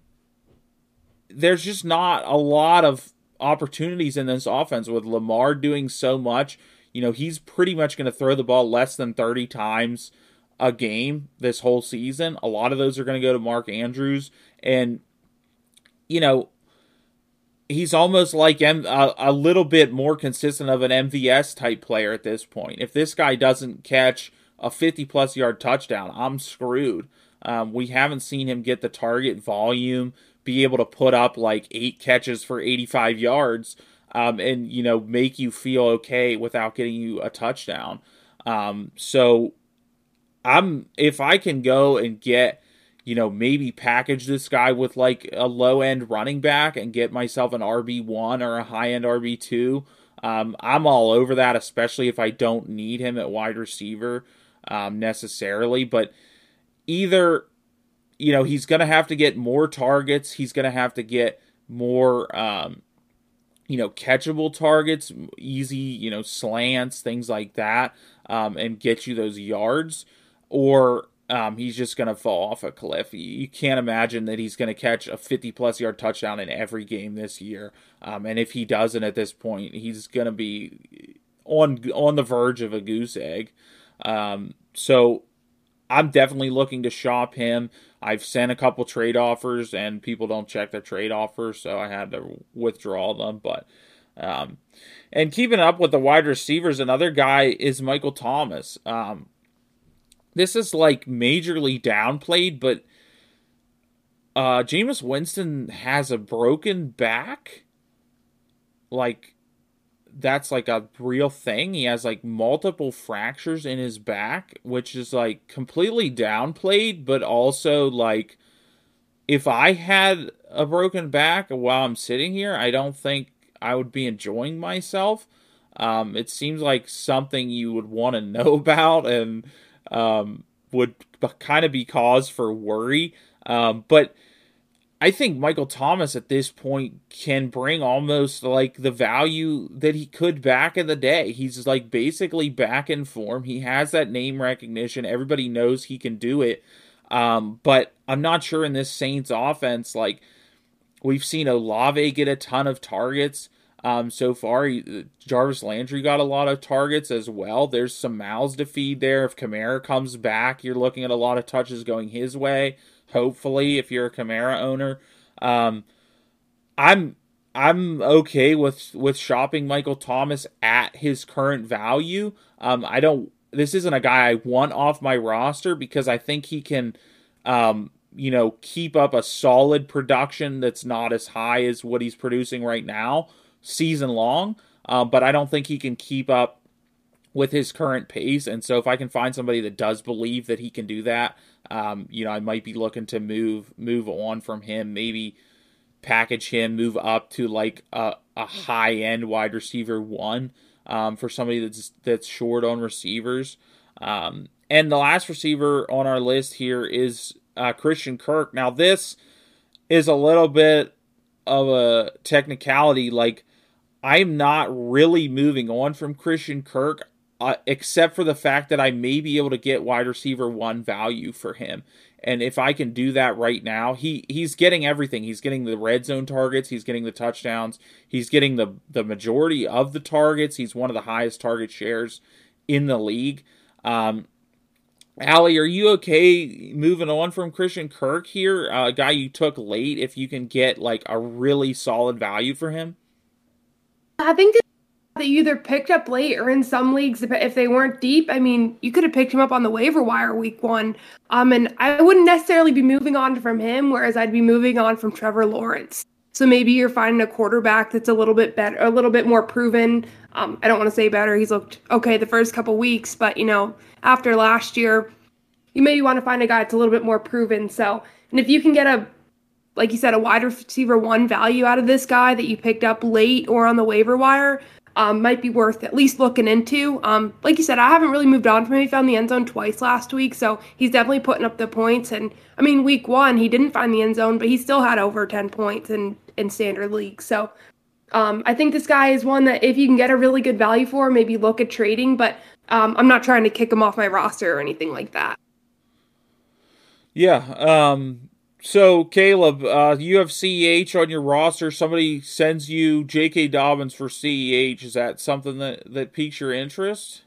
Speaker 1: there's just not a lot of opportunities in this offense with Lamar doing so much. You know, he's pretty much going to throw the ball less than 30 times a game this whole season. A lot of those are going to go to Mark Andrews. And you know, he's almost like M- a, a little bit more consistent of an MVS type player at this point. If this guy doesn't catch a 50 plus yard touchdown, I'm screwed. Um, we haven't seen him get the target volume, be able to put up like eight catches for 85 yards, um, and you know make you feel okay without getting you a touchdown. Um, so I'm if I can go and get you know, maybe package this guy with like a low end running back and get myself an RB1 or a high end RB2. Um, I'm all over that, especially if I don't need him at wide receiver um, necessarily. But either, you know, he's going to have to get more targets, he's going to have to get more, um, you know, catchable targets, easy, you know, slants, things like that, um, and get you those yards. Or um, he's just going to fall off a cliff. You can't imagine that he's going to catch a 50 plus yard touchdown in every game this year. Um, and if he doesn't at this point, he's going to be on on the verge of a goose egg. Um, so I'm definitely looking to shop him. I've sent a couple trade offers and people don't check their trade offers, so I had to withdraw them. But um, and keeping up with the wide receivers, another guy is Michael Thomas. Um, this is like majorly downplayed, but uh Jameis Winston has a broken back. Like that's like a real thing. He has like multiple fractures in his back, which is like completely downplayed, but also like if I had a broken back while I'm sitting here, I don't think I would be enjoying myself. Um, it seems like something you would want to *laughs* know about, and um, would kind of be cause for worry. Um, but I think Michael Thomas at this point can bring almost like the value that he could back in the day. He's like basically back in form. He has that name recognition. Everybody knows he can do it. Um, but I'm not sure in this Saints offense, like we've seen Olave get a ton of targets um, so far. He, Jarvis Landry got a lot of targets as well. There's some mouths to feed there. If Kamara comes back, you're looking at a lot of touches going his way. Hopefully, if you're a Kamara owner, um, I'm I'm okay with with shopping Michael Thomas at his current value. Um, I don't. This isn't a guy I want off my roster because I think he can, um, you know, keep up a solid production that's not as high as what he's producing right now season long. Uh, but I don't think he can keep up with his current pace. And so if I can find somebody that does believe that he can do that, um, you know, I might be looking to move move on from him. Maybe package him, move up to like a, a high end wide receiver one um, for somebody that's that's short on receivers. Um, and the last receiver on our list here is uh, Christian Kirk. Now, this is a little bit of a technicality. Like, I'm not really moving on from Christian Kirk, uh, except for the fact that I may be able to get wide receiver one value for him. And if I can do that right now, he he's getting everything. He's getting the red zone targets. He's getting the touchdowns. He's getting the the majority of the targets. He's one of the highest target shares in the league. Um, Allie, are you okay moving on from Christian Kirk here, a uh, guy you took late? If you can get like a really solid value for him,
Speaker 3: I think that you either picked up late or in some leagues, if they weren't deep, I mean, you could have picked him up on the waiver wire week one. Um, and I wouldn't necessarily be moving on from him, whereas I'd be moving on from Trevor Lawrence. So maybe you're finding a quarterback that's a little bit better, a little bit more proven. Um, I don't want to say better. He's looked okay the first couple weeks, but you know, after last year, you maybe want to find a guy that's a little bit more proven. So, and if you can get a, like you said, a wide receiver one value out of this guy that you picked up late or on the waiver wire, um, might be worth at least looking into. Um, like you said, I haven't really moved on from him. He found the end zone twice last week, so he's definitely putting up the points. And I mean, week one he didn't find the end zone, but he still had over ten points in in standard league. So um, I think this guy is one that if you can get a really good value for, maybe look at trading. But um, I'm not trying to kick him off my roster or anything like that.
Speaker 1: Yeah, um, so, Caleb, uh, you have CEH on your roster. Somebody sends you J.K. Dobbins for CEH. Is that something that, that piques your interest?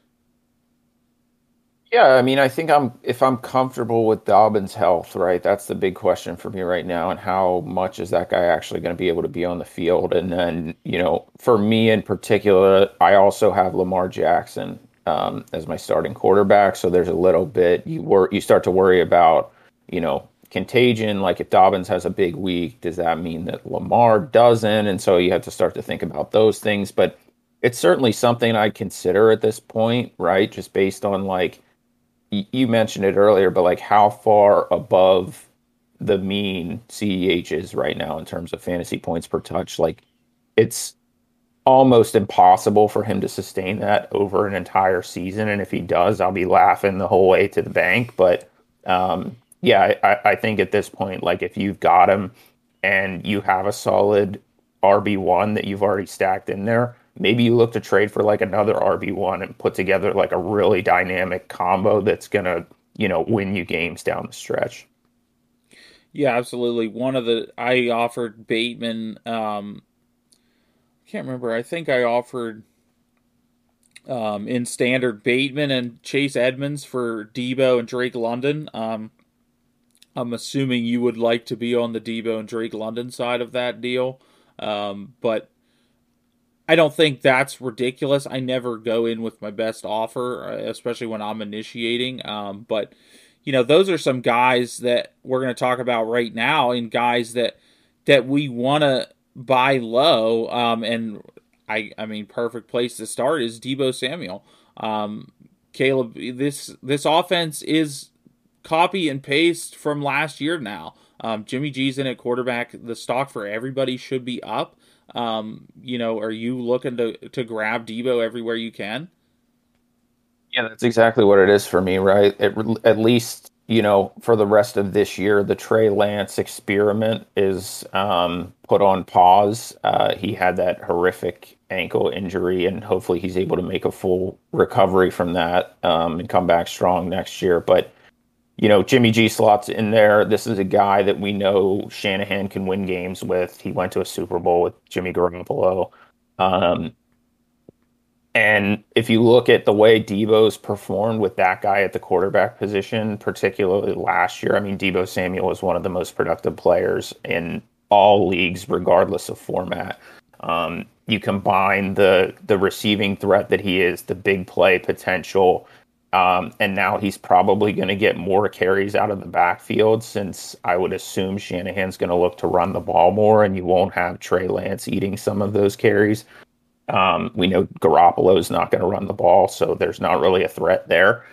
Speaker 2: Yeah, I mean, I think I'm if I'm comfortable with Dobbins' health, right? That's the big question for me right now, and how much is that guy actually going to be able to be on the field? And then, you know, for me in particular, I also have Lamar Jackson um, as my starting quarterback, so there's a little bit you wor- you start to worry about, you know, contagion. Like if Dobbins has a big week, does that mean that Lamar doesn't? And so you have to start to think about those things. But it's certainly something I consider at this point, right? Just based on like you mentioned it earlier, but like how far above the mean CEH is right now in terms of fantasy points per touch. Like it's almost impossible for him to sustain that over an entire season. And if he does, I'll be laughing the whole way to the bank. But um, yeah, I, I think at this point, like if you've got him and you have a solid RB one that you've already stacked in there, maybe you look to trade for like another RB one and put together like a really dynamic combo that's gonna, you know, win you games down the stretch.
Speaker 1: Yeah, absolutely. One of the I offered Bateman. Um, I can't remember. I think I offered um, in standard Bateman and Chase Edmonds for Deebo and Drake London. Um, I'm assuming you would like to be on the Deebo and Drake London side of that deal. Um, but I don't think that's ridiculous. I never go in with my best offer, uh, especially when I'm initiating. Um, but you know, those are some guys that we're going to talk about right now, and guys that that we want to buy low. Um, and I, I mean, perfect place to start is Deebo Samuel. Um, Caleb, this this offense is copy and paste from last year now. Um, Jimmy G's in at quarterback. The stock for everybody should be up. Um, you know, are you looking to to grab Deebo everywhere you can?
Speaker 2: Yeah, that's exactly what it is for me, right? At least you know for the rest of this year, the Trey Lance experiment is um, put on pause. Uh, he had that horrific ankle injury, and hopefully he's able to make a full recovery from that um, and come back strong next year. But you know, Jimmy G slots in there. This is a guy that we know Shanahan can win games with. He went to a Super Bowl with Jimmy Garoppolo. Um, and if you look at the way Deebo's performed with that guy at the quarterback position, particularly last year, I mean, Deebo Samuel was one of the most productive players in all leagues, regardless of format. Um, you combine the the receiving threat that he is, the big play potential, um, and now he's probably going to get more carries out of the backfield since I would assume Shanahan's going to look to run the ball more and you won't have Trey Lance eating some of those carries. Um, we know Garoppolo is not going to run the ball, so there's not really a threat there.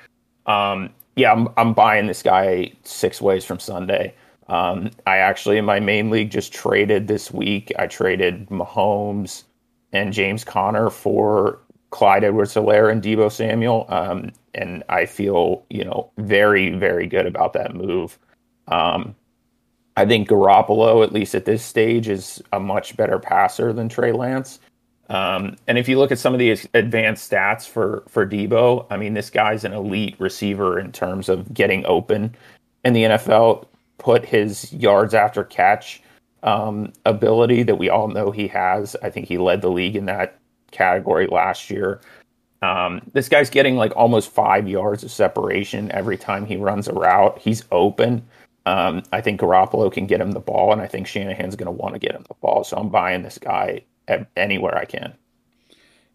Speaker 2: Um, yeah, I'm, I'm buying this guy six ways from Sunday. Um, I actually, in my main league, just traded this week. I traded Mahomes and James Conner for Clyde Edwards-Helaire and Deebo Samuel. Um, and I feel, you know, very, very good about that move. Um, I think Garoppolo, at least at this stage, is a much better passer than Trey Lance. Um, and if you look at some of the advanced stats for for Deebo, I mean, this guy's an elite receiver in terms of getting open in the NFL. Put his yards after catch um, ability that we all know he has. I think he led the league in that category last year. Um, this guy's getting like almost five yards of separation every time he runs a route. He's open. Um, I think Garoppolo can get him the ball, and I think Shanahan's going to want to get him the ball. So I'm buying this guy anywhere I can.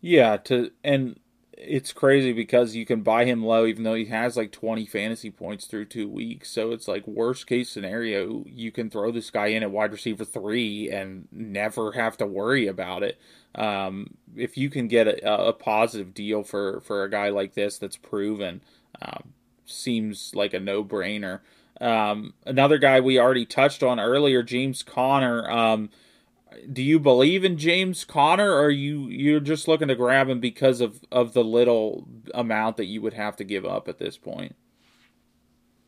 Speaker 1: Yeah, to and it's crazy because you can buy him low even though he has like 20 fantasy points through two weeks. So it's like worst case scenario, you can throw this guy in at wide receiver three and never have to worry about it. Um, if you can get a, a, positive deal for for a guy like this that's proven, um, seems like a no brainer. Um, another guy we already touched on earlier, James Conner. Do you believe in James Conner, or you you're just looking to grab him because of of the little amount that you would have to give up at this point?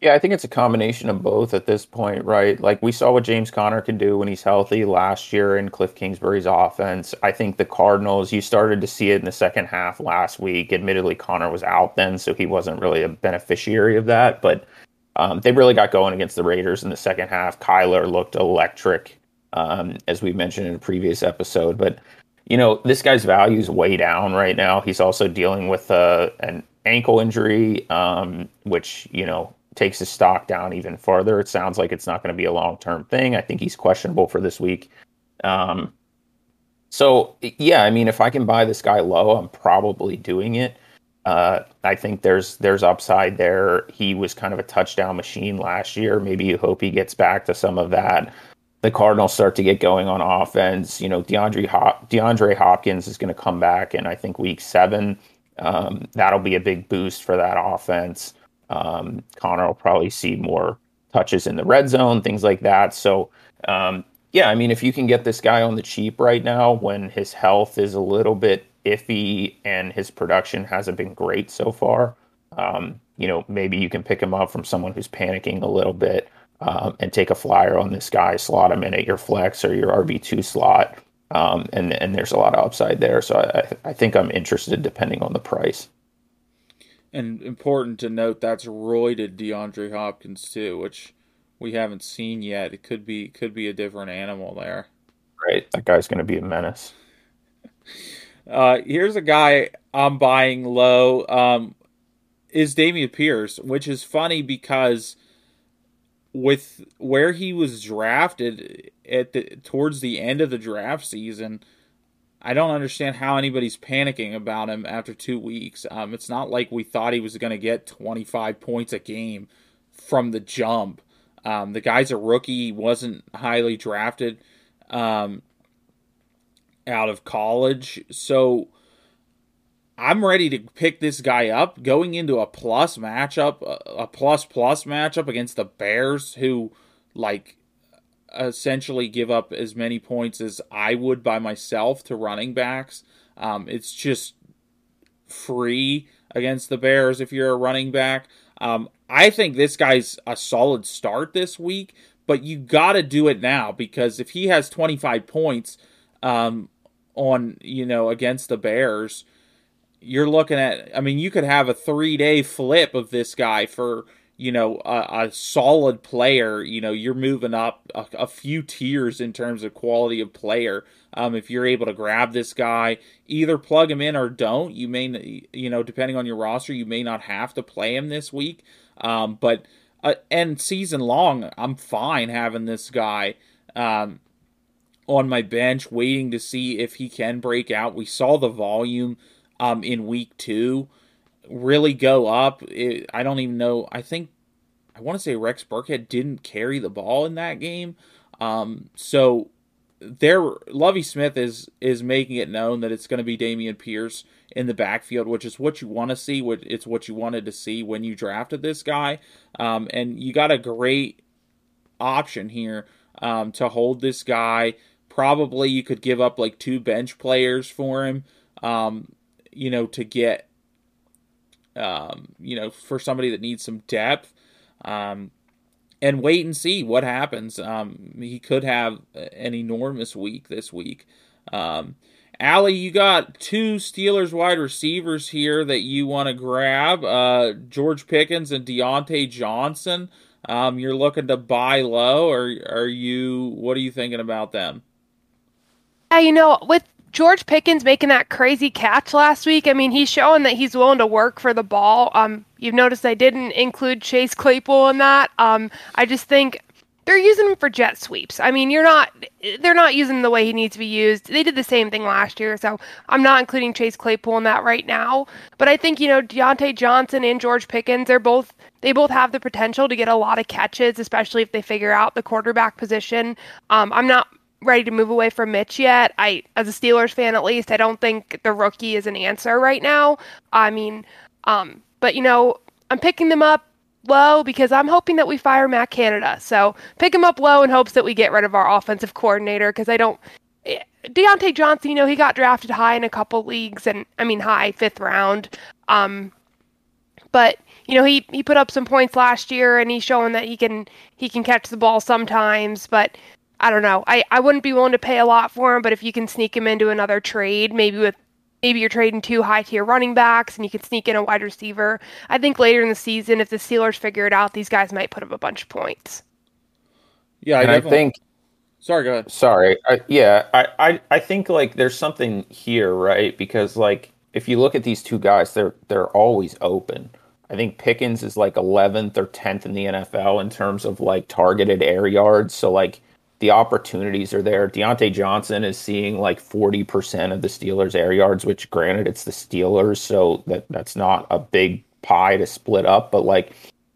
Speaker 2: Yeah, I think it's a combination of both at this point, right? Like we saw what James Conner can do when he's healthy last year in Cliff Kingsbury's offense. I think the Cardinals, you started to see it in the second half last week. Admittedly, Conner was out then, so he wasn't really a beneficiary of that. But um, they really got going against the Raiders in the second half. Kyler looked electric, um, as we mentioned in a previous episode. But you know, this guy's value is way down right now. He's also dealing with uh, an ankle injury, um, which you know takes his stock down even further. It sounds like it's not going to be a long term thing. I think he's questionable for this week. Um, so yeah, I mean, if I can buy this guy low, I'm probably doing it. Uh, I think there's there's upside there. He was kind of a touchdown machine last year. Maybe you hope he gets back to some of that. The Cardinals start to get going on offense. You know, DeAndre Hop- DeAndre Hopkins is going to come back in I think week seven. Um, that'll be a big boost for that offense. Um, Conner will probably see more touches in the red zone, things like that. So, um, yeah, I mean, if you can get this guy on the cheap right now when his health is a little bit iffy and his production hasn't been great so far, um, you know, maybe you can pick him up from someone who's panicking a little bit um, and take a flyer on this guy, slot him in at your flex or your RB2 slot. Um, and, and there's a lot of upside there. So I, I think I'm interested depending on the price.
Speaker 1: And important to note that's roided DeAndre Hopkins too, which we haven't seen yet. It could be could be a different animal there.
Speaker 2: Right, that guy's going to be a menace.
Speaker 1: Uh, here's a guy I'm buying low. Um, is Dameon Pierce, which is funny because with where he was drafted at the towards the end of the draft season, I don't understand how anybody's panicking about him after two weeks. Um, it's not like we thought he was going to get 25 points a game from the jump. Um, the guy's a rookie. Wasn't highly drafted um, out of college. So I'm ready to pick this guy up going into a plus matchup, a plus plus matchup against the Bears, who, like, essentially give up as many points as I would by myself to running backs. Um, it's just free against the Bears if you're a running back. Um, I think this guy's a solid start this week, but you got to do it now because if he has 25 points um, on, you know, against the Bears, you're looking at, I mean, you could have a three day flip of this guy for you know a, a, solid player. You know you're moving up a, a, few tiers in terms of quality of player. Um, if you're able to grab this guy either plug him in or don't you may you know depending on your roster you may not have to play him this week. Um, but uh, and season long i'm fine having this guy um, on my bench waiting to see if he can break out. We saw the volume um, in week two really go up. It, I don't even know. I think I want to say Rex Burkhead didn't carry the ball in that game. Um, so there, Lovie Smith is is making it known that it's going to be Dameon Pierce in the backfield, which is what you want to see. What it's what you wanted to see when you drafted this guy, um, and you got a great option here um, to hold this guy. Probably you could give up like two bench players for him, um, you know, to get um, you know, for somebody that needs some depth. Um, and wait and see what happens. Um, he could have an enormous week this week. Um, Allie, you got two Steelers wide receivers here that you want to grab uh, George Pickens and Diontae Johnson. Um, you're looking to buy low, or are you? What are you thinking about them?
Speaker 3: Yeah, you know, with George Pickens making that crazy catch last week, I mean, he's showing that he's willing to work for the ball. Um, you've noticed I didn't include Chase Claypool in that. Um, I just think they're using him for jet sweeps. I mean, you're not they're not using him the way he needs to be used. They did the same thing last year, so I'm not including Chase Claypool in that right now. But I think, you know, Diontae Johnson and George Pickens, they're both they both have the potential to get a lot of catches, especially if they figure out the quarterback position. Um, I'm not ready to move away from Mitch yet. I as a Steelers fan at least, I don't think the rookie is an answer right now. I mean, um, but you know, I'm picking them up low because I'm hoping that we fire Matt Canada. So pick him up low in hopes that we get rid of our offensive coordinator because I don't. Eh, Diontae Johnson, you know, he got drafted high in a couple leagues, and I mean high fifth round. Um, but you know, he he put up some points last year, and he's showing that he can he can catch the ball sometimes. But I don't know. I I wouldn't be willing to pay a lot for him, but if you can sneak him into another trade, maybe with maybe you're trading two high tier running backs and you can sneak in a wide receiver. I think later in the season, if the Steelers figure it out, these guys might put up a bunch of points.
Speaker 2: Yeah, I, I think.
Speaker 1: Sorry, go ahead.
Speaker 2: Sorry. I, yeah, I, I, I think like there's something here, right? Because like if you look at these two guys, they're they're always open. I think Pickens is like 11th or 10th in the NFL in terms of like targeted air yards. So like the opportunities are there. Diontae Johnson is seeing like 40% of the Steelers' air yards, which granted it's the Steelers, so that that's not a big pie to split up. But like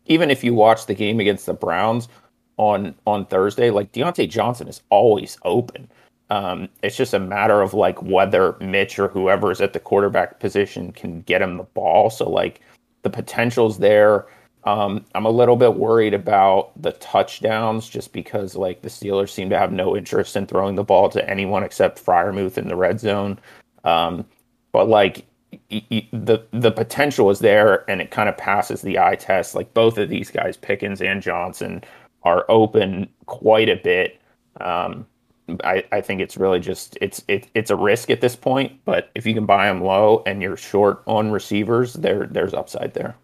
Speaker 2: even if you watch the game against the Browns on on Thursday, like Diontae Johnson is always open. Um, it's just a matter of like whether Mitch or whoever is at the quarterback position can get him the ball. So like the potential's there. Um, I'm a little bit worried about the touchdowns just because like the Steelers seem to have no interest in throwing the ball to anyone except Freiermuth in the red zone. Um, but like the the potential is there and it kind of passes the eye test. Like both of these guys, Pickens and Johnson, are open quite a bit. Um, I, I think it's really just it's it, it's a risk at this point, but if you can buy them low and you're short on receivers, there there's upside there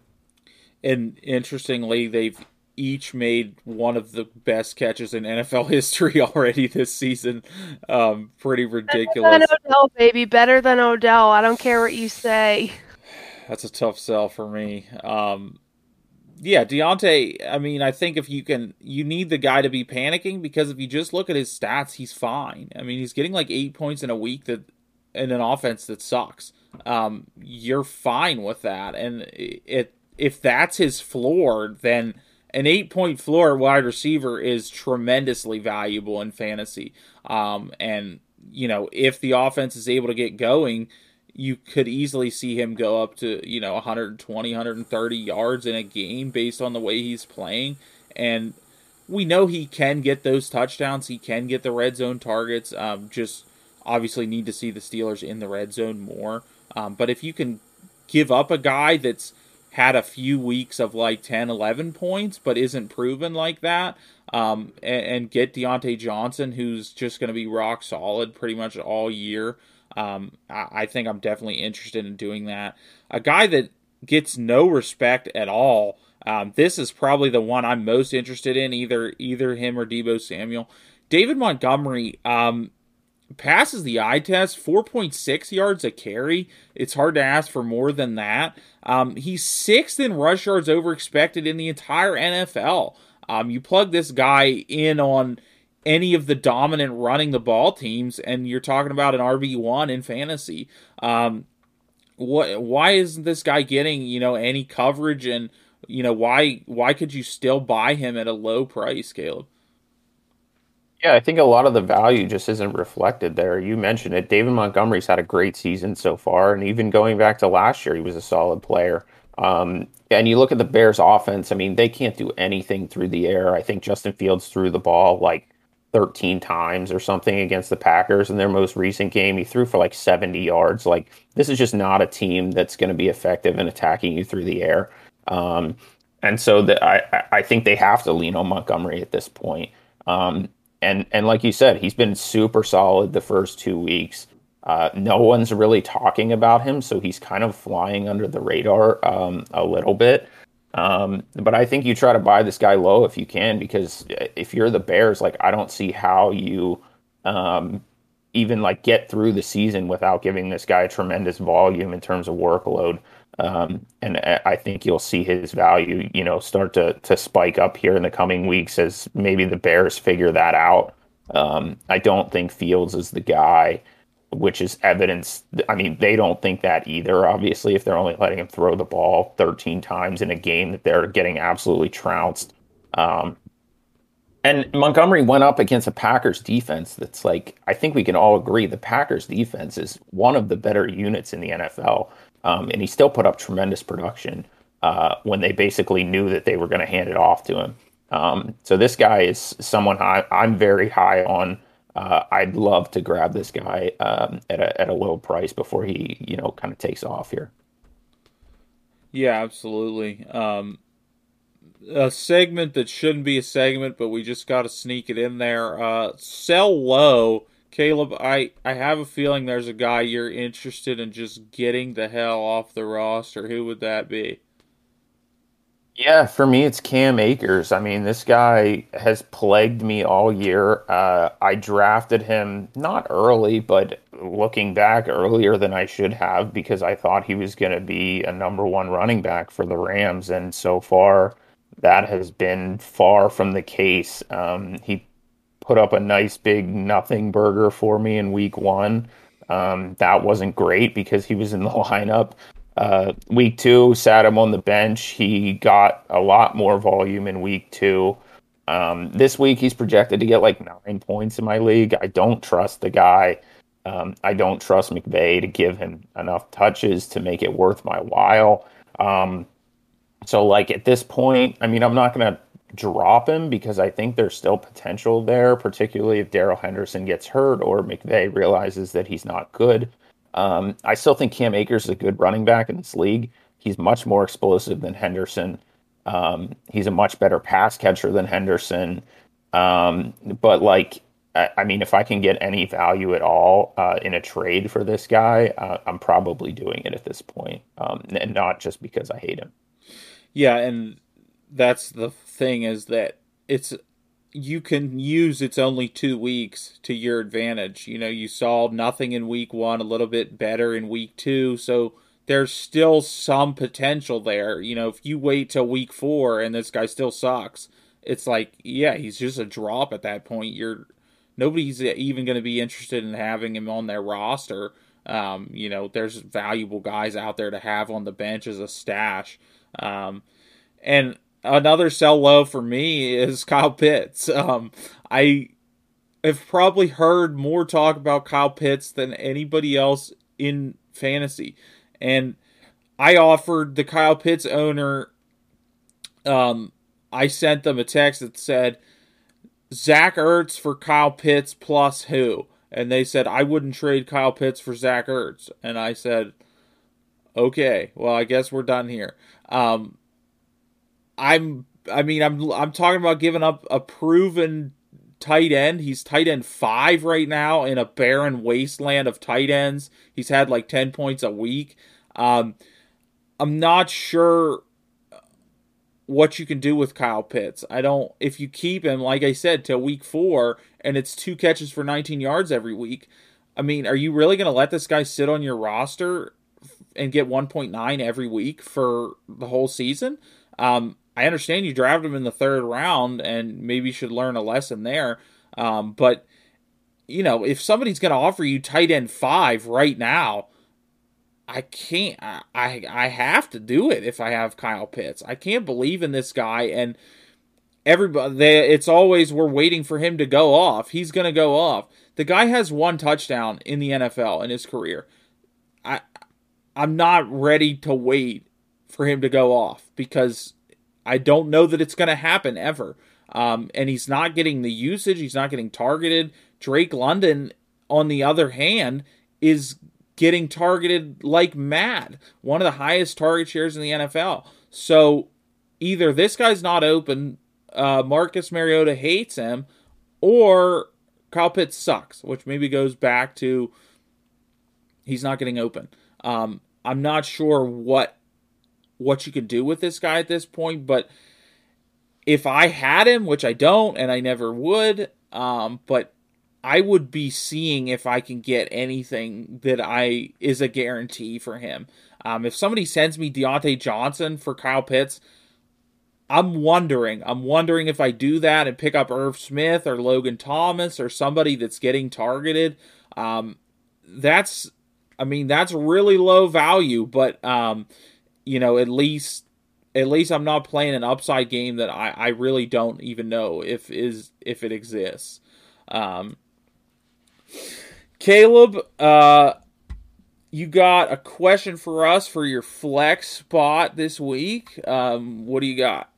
Speaker 1: and interestingly, they've each made one of the best catches in NFL *laughs* history already this season. Um, pretty ridiculous.
Speaker 3: Better than Odell, baby. Better than Odell. I don't care what you say.
Speaker 1: That's a tough sell for me. Um, yeah, Diontae. I mean, I think if you can, you need the guy to be panicking because if you just look at his stats, he's fine. I mean, he's getting like eight points in a week that in an offense that sucks. Um, you're fine with that, and it if that's his floor, then an eight point floor wide receiver is tremendously valuable in fantasy. Um, and, you know, if the offense is able to get going, you could easily see him go up to, you know, 120, 130 yards in a game based on the way he's playing. And we know he can get those touchdowns, he can get the red zone targets. Um, just obviously need to see the Steelers in the red zone more. Um, but if you can give up a guy that's had a few weeks of like 10, 11 points, but isn't proven like that. Um, and, and, get Diontae Johnson, who's just going to be rock solid pretty much all year. Um, I, I, think I'm definitely interested in doing that. A guy that gets no respect at all. Um, this is probably the one I'm most interested in, either either him or Deebo Samuel. David Montgomery, um, passes the eye test 4.6 yards a carry. It's hard to ask for more than that. Um, he's sixth in rush yards over expected in the entire nfl um, you plug this guy in on any of the dominant running the ball teams and you're talking about an rb1 in fantasy. Um, what why isn't this guy getting you know any coverage? And you know why why could you still buy him at a low price caleb
Speaker 2: yeah, I think a lot of the value just isn't reflected there. You mentioned it. David Montgomery's had a great season so far, and even going back to last year, he was a solid player. Um, and you look at the Bears' offense. I mean, they can't do anything through the air. I think Justin Fields threw the ball like 13 times or something against the Packers in their most recent game. He threw for like 70 yards. Like this is just not a team that's going to be effective in attacking you through the air. Um, and so I I think they have to lean on Montgomery at this point. Um, and and like you said, he's been super solid the first two weeks. Uh, no one's really talking about him, so he's kind of flying under the radar um, a little bit. Um, but I think you try to buy this guy low if you can, because if you're the Bears, like I don't see how you um, even like get through the season without giving this guy tremendous volume in terms of workload. Um, and I think you'll see his value, you know, start to to spike up here in the coming weeks as maybe the Bears figure that out. Um, I don't think Fields is the guy, which is evidence. I mean, they don't think that either. Obviously, if they're only letting him throw the ball 13 times in a game that they're getting absolutely trounced. Um, and Montgomery went up against a Packers defense that's like, I think we can all agree the Packers defense is one of the better units in the NFL. Um, and he still put up tremendous production uh, when they basically knew that they were going to hand it off to him. Um, so this guy is someone I, am very high on. Uh, I'd love to grab this guy um, at a at a low price before he you know kind of takes off here.
Speaker 1: Yeah, absolutely. Um, a segment that shouldn't be a segment, but we just got to sneak it in there. Uh, sell low, Caleb. I I have a feeling there's a guy you're interested in just getting the hell off the roster. Who would that be?
Speaker 2: Yeah, for me, it's Cam Akers. I mean, this guy has plagued me all year. Uh, I drafted him not early, but looking back earlier than I should have because I thought he was going to be a number one running back for the Rams. And so far, that has been far from the case. Um, he put up a nice big nothing burger for me in week one. Um, that wasn't great because he was in the *laughs* lineup. Uh, week two, sat him on the bench. He got a lot more volume in week two. Um, this week, he's projected to get like nine points in my league. I don't trust the guy. Um, I don't trust McVay to give him enough touches to make it worth my while. Um, so, like at this point, I mean, I'm not going to drop him because I think there's still potential there, particularly if Darrell Henderson gets hurt or McVay realizes that he's not good. Um, I still think Cam Akers is a good running back in this league. He's much more explosive than Henderson. Um, he's a much better pass catcher than Henderson. Um, but like, I, I, mean, if I can get any value at all uh, in a trade for this guy, uh, I'm probably doing it at this point, um, and not just because I hate him.
Speaker 1: Yeah, and that's the thing is that it's you can use it's only two weeks to your advantage. You know, you saw nothing in week one, a little bit better in week two, so there's still some potential there. You know, if you wait till week four and this guy still sucks, it's like, yeah, he's just a drop at that point. You're nobody's even going to be interested in having him on their roster. Um, you know, there's valuable guys out there to have on the bench as a stash. Um, and another sell low for me is *laughs* Kyle Pitts. Um, I have probably heard more talk about Kyle Pitts than anybody else in fantasy. And I offered the Kyle Pitts owner, um, I sent them a text that said, Zach Ertz for Kyle Pitts plus who? And they said, I wouldn't trade Kyle Pitts for Zach Ertz. And I said, okay, well, I guess we're done here. Um, I'm I mean I'm I'm talking about giving up a proven tight end. He's tight end 5 right now in a barren wasteland of tight ends. He's had like 10 points a week. Um I'm not sure what you can do with Kyle Pitts. I don't if you keep him like I said till week 4 and it's two catches for 19 yards every week. I mean, are you really going to let this guy sit on your roster and get 1.9 every week for the whole season? Um, I understand you drafted him in the third round, and maybe you should learn a lesson there. Um, but you know, if somebody's going to offer you tight end five right now, I can't. I, I I have to do it if I have Kyle Pitts. I can't believe in this guy, and everybody. They, it's always we're waiting for him to go off. He's going to go off. The guy has one touchdown in the NFL in his career. I I'm not ready to wait for him to go off because I don't know that it's going to happen ever. Um, and he's not getting the usage. He's not getting targeted. Drake London, on the other hand, is getting targeted like mad. One of the highest target shares in the NFL. So either this guy's not open, uh, Marcus Mariota hates him, or Kyle Pitts sucks, which maybe goes back to he's not getting open. Um, I'm not sure what what you could do with this guy at this point, but if I had him, which I don't, and I never would, um, but I would be seeing if I can get anything that I is a guarantee for him. Um, if somebody sends me Diontae Johnson for Kyle Pitts, I'm wondering. I'm wondering if I do that and pick up Irv Smith or Logan Thomas or somebody that's getting targeted. Um, that's, I mean, that's really low value, but um, you know, at least, at least I'm not playing an upside game that I, I really don't even know if is if it exists. Um, Caleb, uh, you got a question for us for your flex spot this week. Um, what do you got?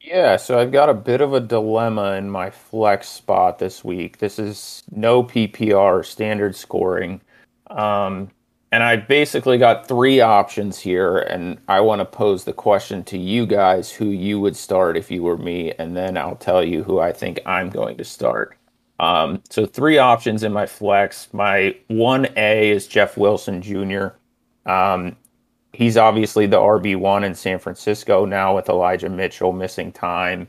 Speaker 2: Yeah, so I've got a bit of a dilemma in my flex spot this week. This is no PPR standard scoring. Um, and I basically got three options here, and I want to pose the question to you guys who you would start if you were me, and then I'll tell you who I think I'm going to start. Um, so three options in my flex. My one A is Jeff Wilson Jr. Um, he's obviously the RB one in San Francisco now with Elijah Mitchell missing time.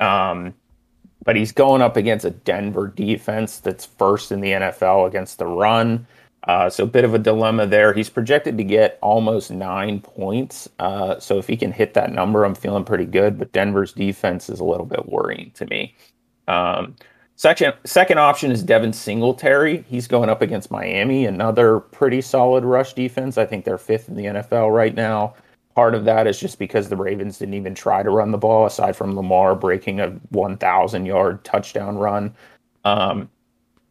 Speaker 2: Um, but he's going up against a Denver defense that's first in the NFL against the run. Uh, so a bit of a dilemma there. He's projected to get almost nine points. Uh, so if he can hit that number, I'm feeling pretty good. But Denver's defense is a little bit worrying to me. Um, Second, second option is Devin Singletary. He's going up against Miami, another pretty solid rush defense. I think they're fifth in the NFL right now. Part of that is just because the Ravens didn't even try to run the ball, aside from Lamar breaking a 1,000 yard touchdown run. Um,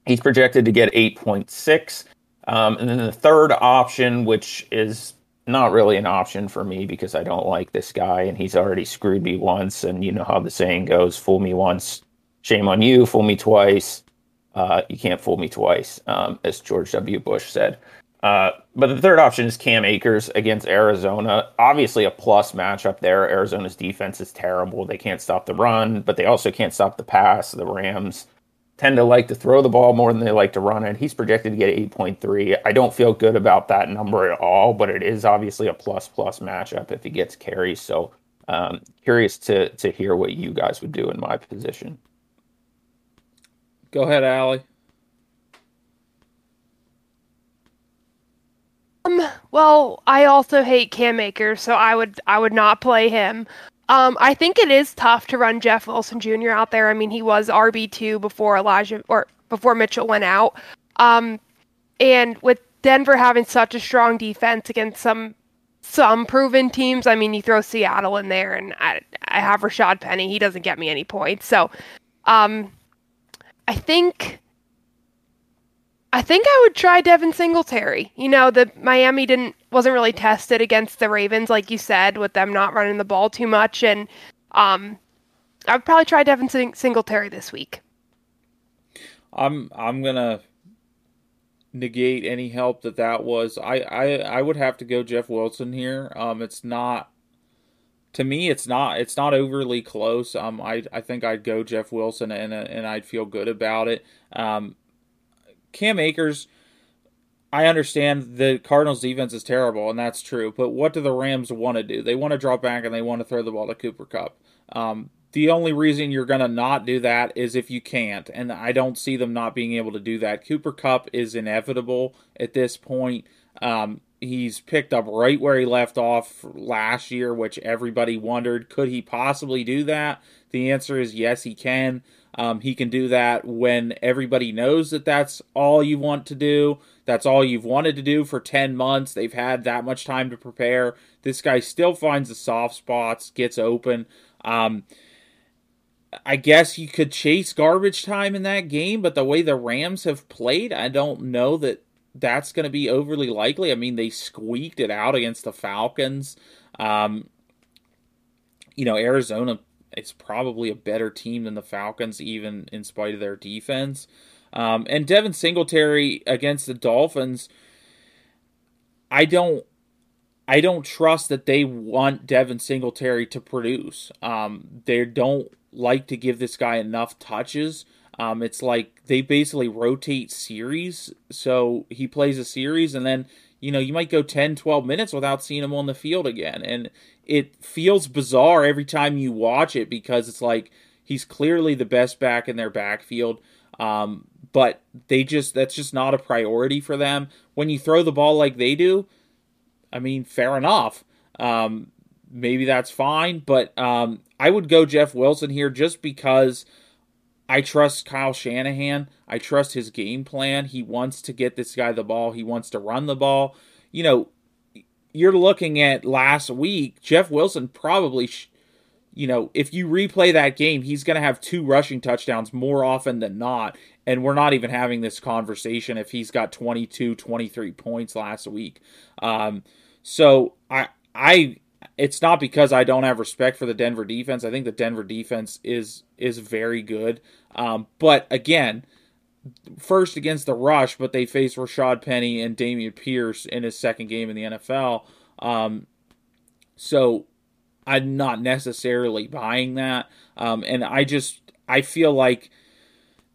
Speaker 2: he's projected to get 8.6. Um, and then the third option, which is not really an option for me because I don't like this guy and he's already screwed me once. And you know how the saying goes fool me once, shame on you, fool me twice. Uh, you can't fool me twice, um, as George W. Bush said. Uh, but the third option is Cam Akers against Arizona. Obviously, a plus matchup there. Arizona's defense is terrible. They can't stop the run, but they also can't stop the pass. The Rams tend to like to throw the ball more than they like to run it. He's projected to get 8.3. I don't feel good about that number at all, but it is obviously a plus plus matchup if he gets carries. So, um, curious to to hear what you guys would do in my position.
Speaker 1: Go ahead, Allie.
Speaker 3: Um, well, I also hate Cam Akers, so I would I would not play him. Um, I think it is tough to run Jeff Wilson Jr. out there. I mean, he was RB two before Elijah or before Mitchell went out. Um, and with Denver having such a strong defense against some some proven teams, I mean, you throw Seattle in there, and I I have Rashaad Penny. He doesn't get me any points, so um, I think I think I would try Devin Singletary. You know, the Miami didn't wasn't really tested against the Ravens, like you said, with them not running the ball too much, and um, I would probably try Devin Sing- Singletary this week.
Speaker 1: I'm I'm gonna negate any help that that was. I I I would have to go Jeff Wilson here. Um, it's not to me, it's not it's not overly close. Um, I I think I'd go Jeff Wilson and and I'd feel good about it. Um, Cam Akers, I understand the Cardinals defense is terrible, and that's true. But what do the Rams want to do? They want to drop back and they want to throw the ball to Cooper Kupp. Um, the only reason you're going to not do that is if you can't, and I don't see them not being able to do that. Cooper Kupp is inevitable at this point. Um, he's picked up right where he left off last year, which everybody wondered could he possibly do that? The answer is yes, he can. Um, he can do that when everybody knows that that's all you want to do. That's all you've wanted to do for 10 months. They've had that much time to prepare. This guy still finds the soft spots, gets open. Um, I guess you could chase garbage time in that game, but the way the Rams have played, I don't know that that's going to be overly likely. I mean, they squeaked it out against the Falcons. Um, you know, Arizona is probably a better team than the Falcons, even in spite of their defense. Um, and Devin Singletary against the Dolphins, I don't. I don't trust that they want Devin Singletary to produce. Um, they don't like to give this guy enough touches. Um, it's like they basically rotate series. So he plays a series and then, you know, you might go 10, 12 minutes without seeing him on the field again. And it feels bizarre every time you watch it because it's like he's clearly the best back in their backfield. Um, but they just, that's just not a priority for them. When you throw the ball like they do, I mean, fair enough. Um, maybe that's fine, but um, I would go Jeff Wilson here just because I trust Kyle Shanahan. I trust his game plan. He wants to get this guy the ball. He wants to run the ball. You know, you're looking at last week, Jeff Wilson probably, sh- you know, if you replay that game, he's going to have two rushing touchdowns more often than not. And we're not even having this conversation if he's got 22, 23 points last week. Um, so I, I, it's not because I don't have respect for the Denver defense. I think the Denver defense is is very good. Um, but again, first against the rush, but they faced Rashaad Penny and Dameon Pierce in his second game in the NFL. Um, so I'm not necessarily buying that. Um, and I just I feel like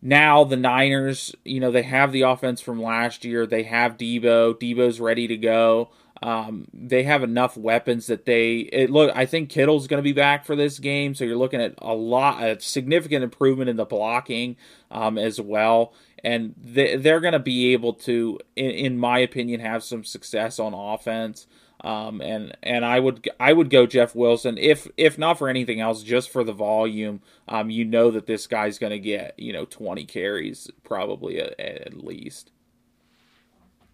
Speaker 1: now the Niners, you know, they have the offense from last year. They have Deebo. Deebo's ready to go. Um, they have enough weapons that they it look. I think Kittle's going to be back for this game, so you're looking at a lot, a significant improvement in the blocking um, as well, and they, they're going to be able to, in, in, my opinion, have some success on offense. Um, and and I would I would go Jeff Wilson if if not for anything else, just for the volume. Um, you know that this guy's going to get you know 20 carries probably at, at least.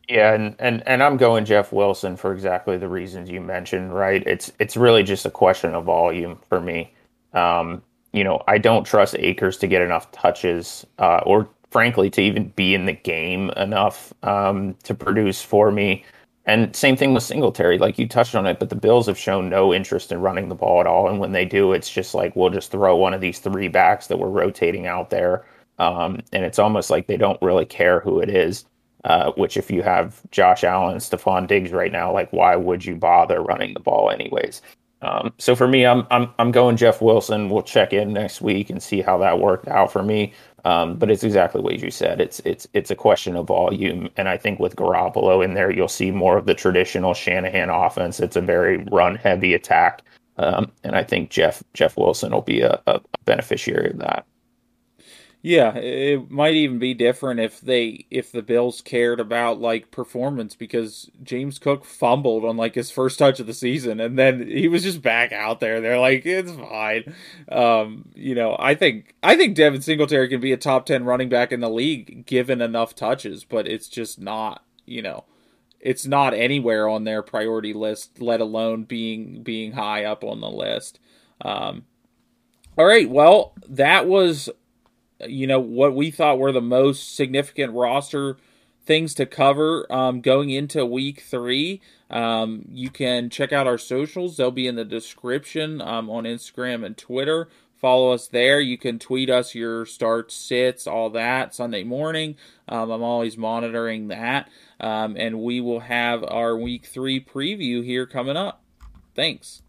Speaker 2: Yeah, and, and and I'm going Jeff Wilson for exactly the reasons you mentioned, right? It's it's really just a question of volume for me. Um, you know, I don't trust Akers to get enough touches, uh, or frankly, to even be in the game enough um, to produce for me. And same thing with Singletary, like you touched on it, but the Bills have shown no interest in running the ball at all. And when they do, it's just like we'll just throw one of these three backs that we're rotating out there, um, and it's almost like they don't really care who it is. Uh, which if you have Josh Allen, Stefon Diggs right now, like why would you bother running the ball anyways? Um, so for me, I'm I'm I'm going Jeff Wilson. We'll check in next week and see how that worked out for me. Um, but it's exactly what you said. It's it's it's a question of volume, and I think with Garoppolo in there, you'll see more of the traditional Shanahan offense. It's a very run heavy attack, um, and I think Jeff Jeff Wilson will be a, a beneficiary of that.
Speaker 1: Yeah, it might even be different if they if the Bills cared about like performance because James Cook fumbled on like his first touch of the season and then he was just back out there. They're like, it's fine. Um, you know, I think I think Devin Singletary can be a top ten running back in the league given enough touches, but it's just not, you know, it's not anywhere on their priority list, let alone being being high up on the list. Um, all right, well, that was you know, what we thought were the most significant roster things to cover um, going into week three. Um, you can check out our socials, they'll be in the description um, on Instagram and Twitter. Follow us there. You can tweet us your starts, sits, all that Sunday morning. Um, I'm always monitoring that. Um, and we will have our week three preview here coming up. Thanks.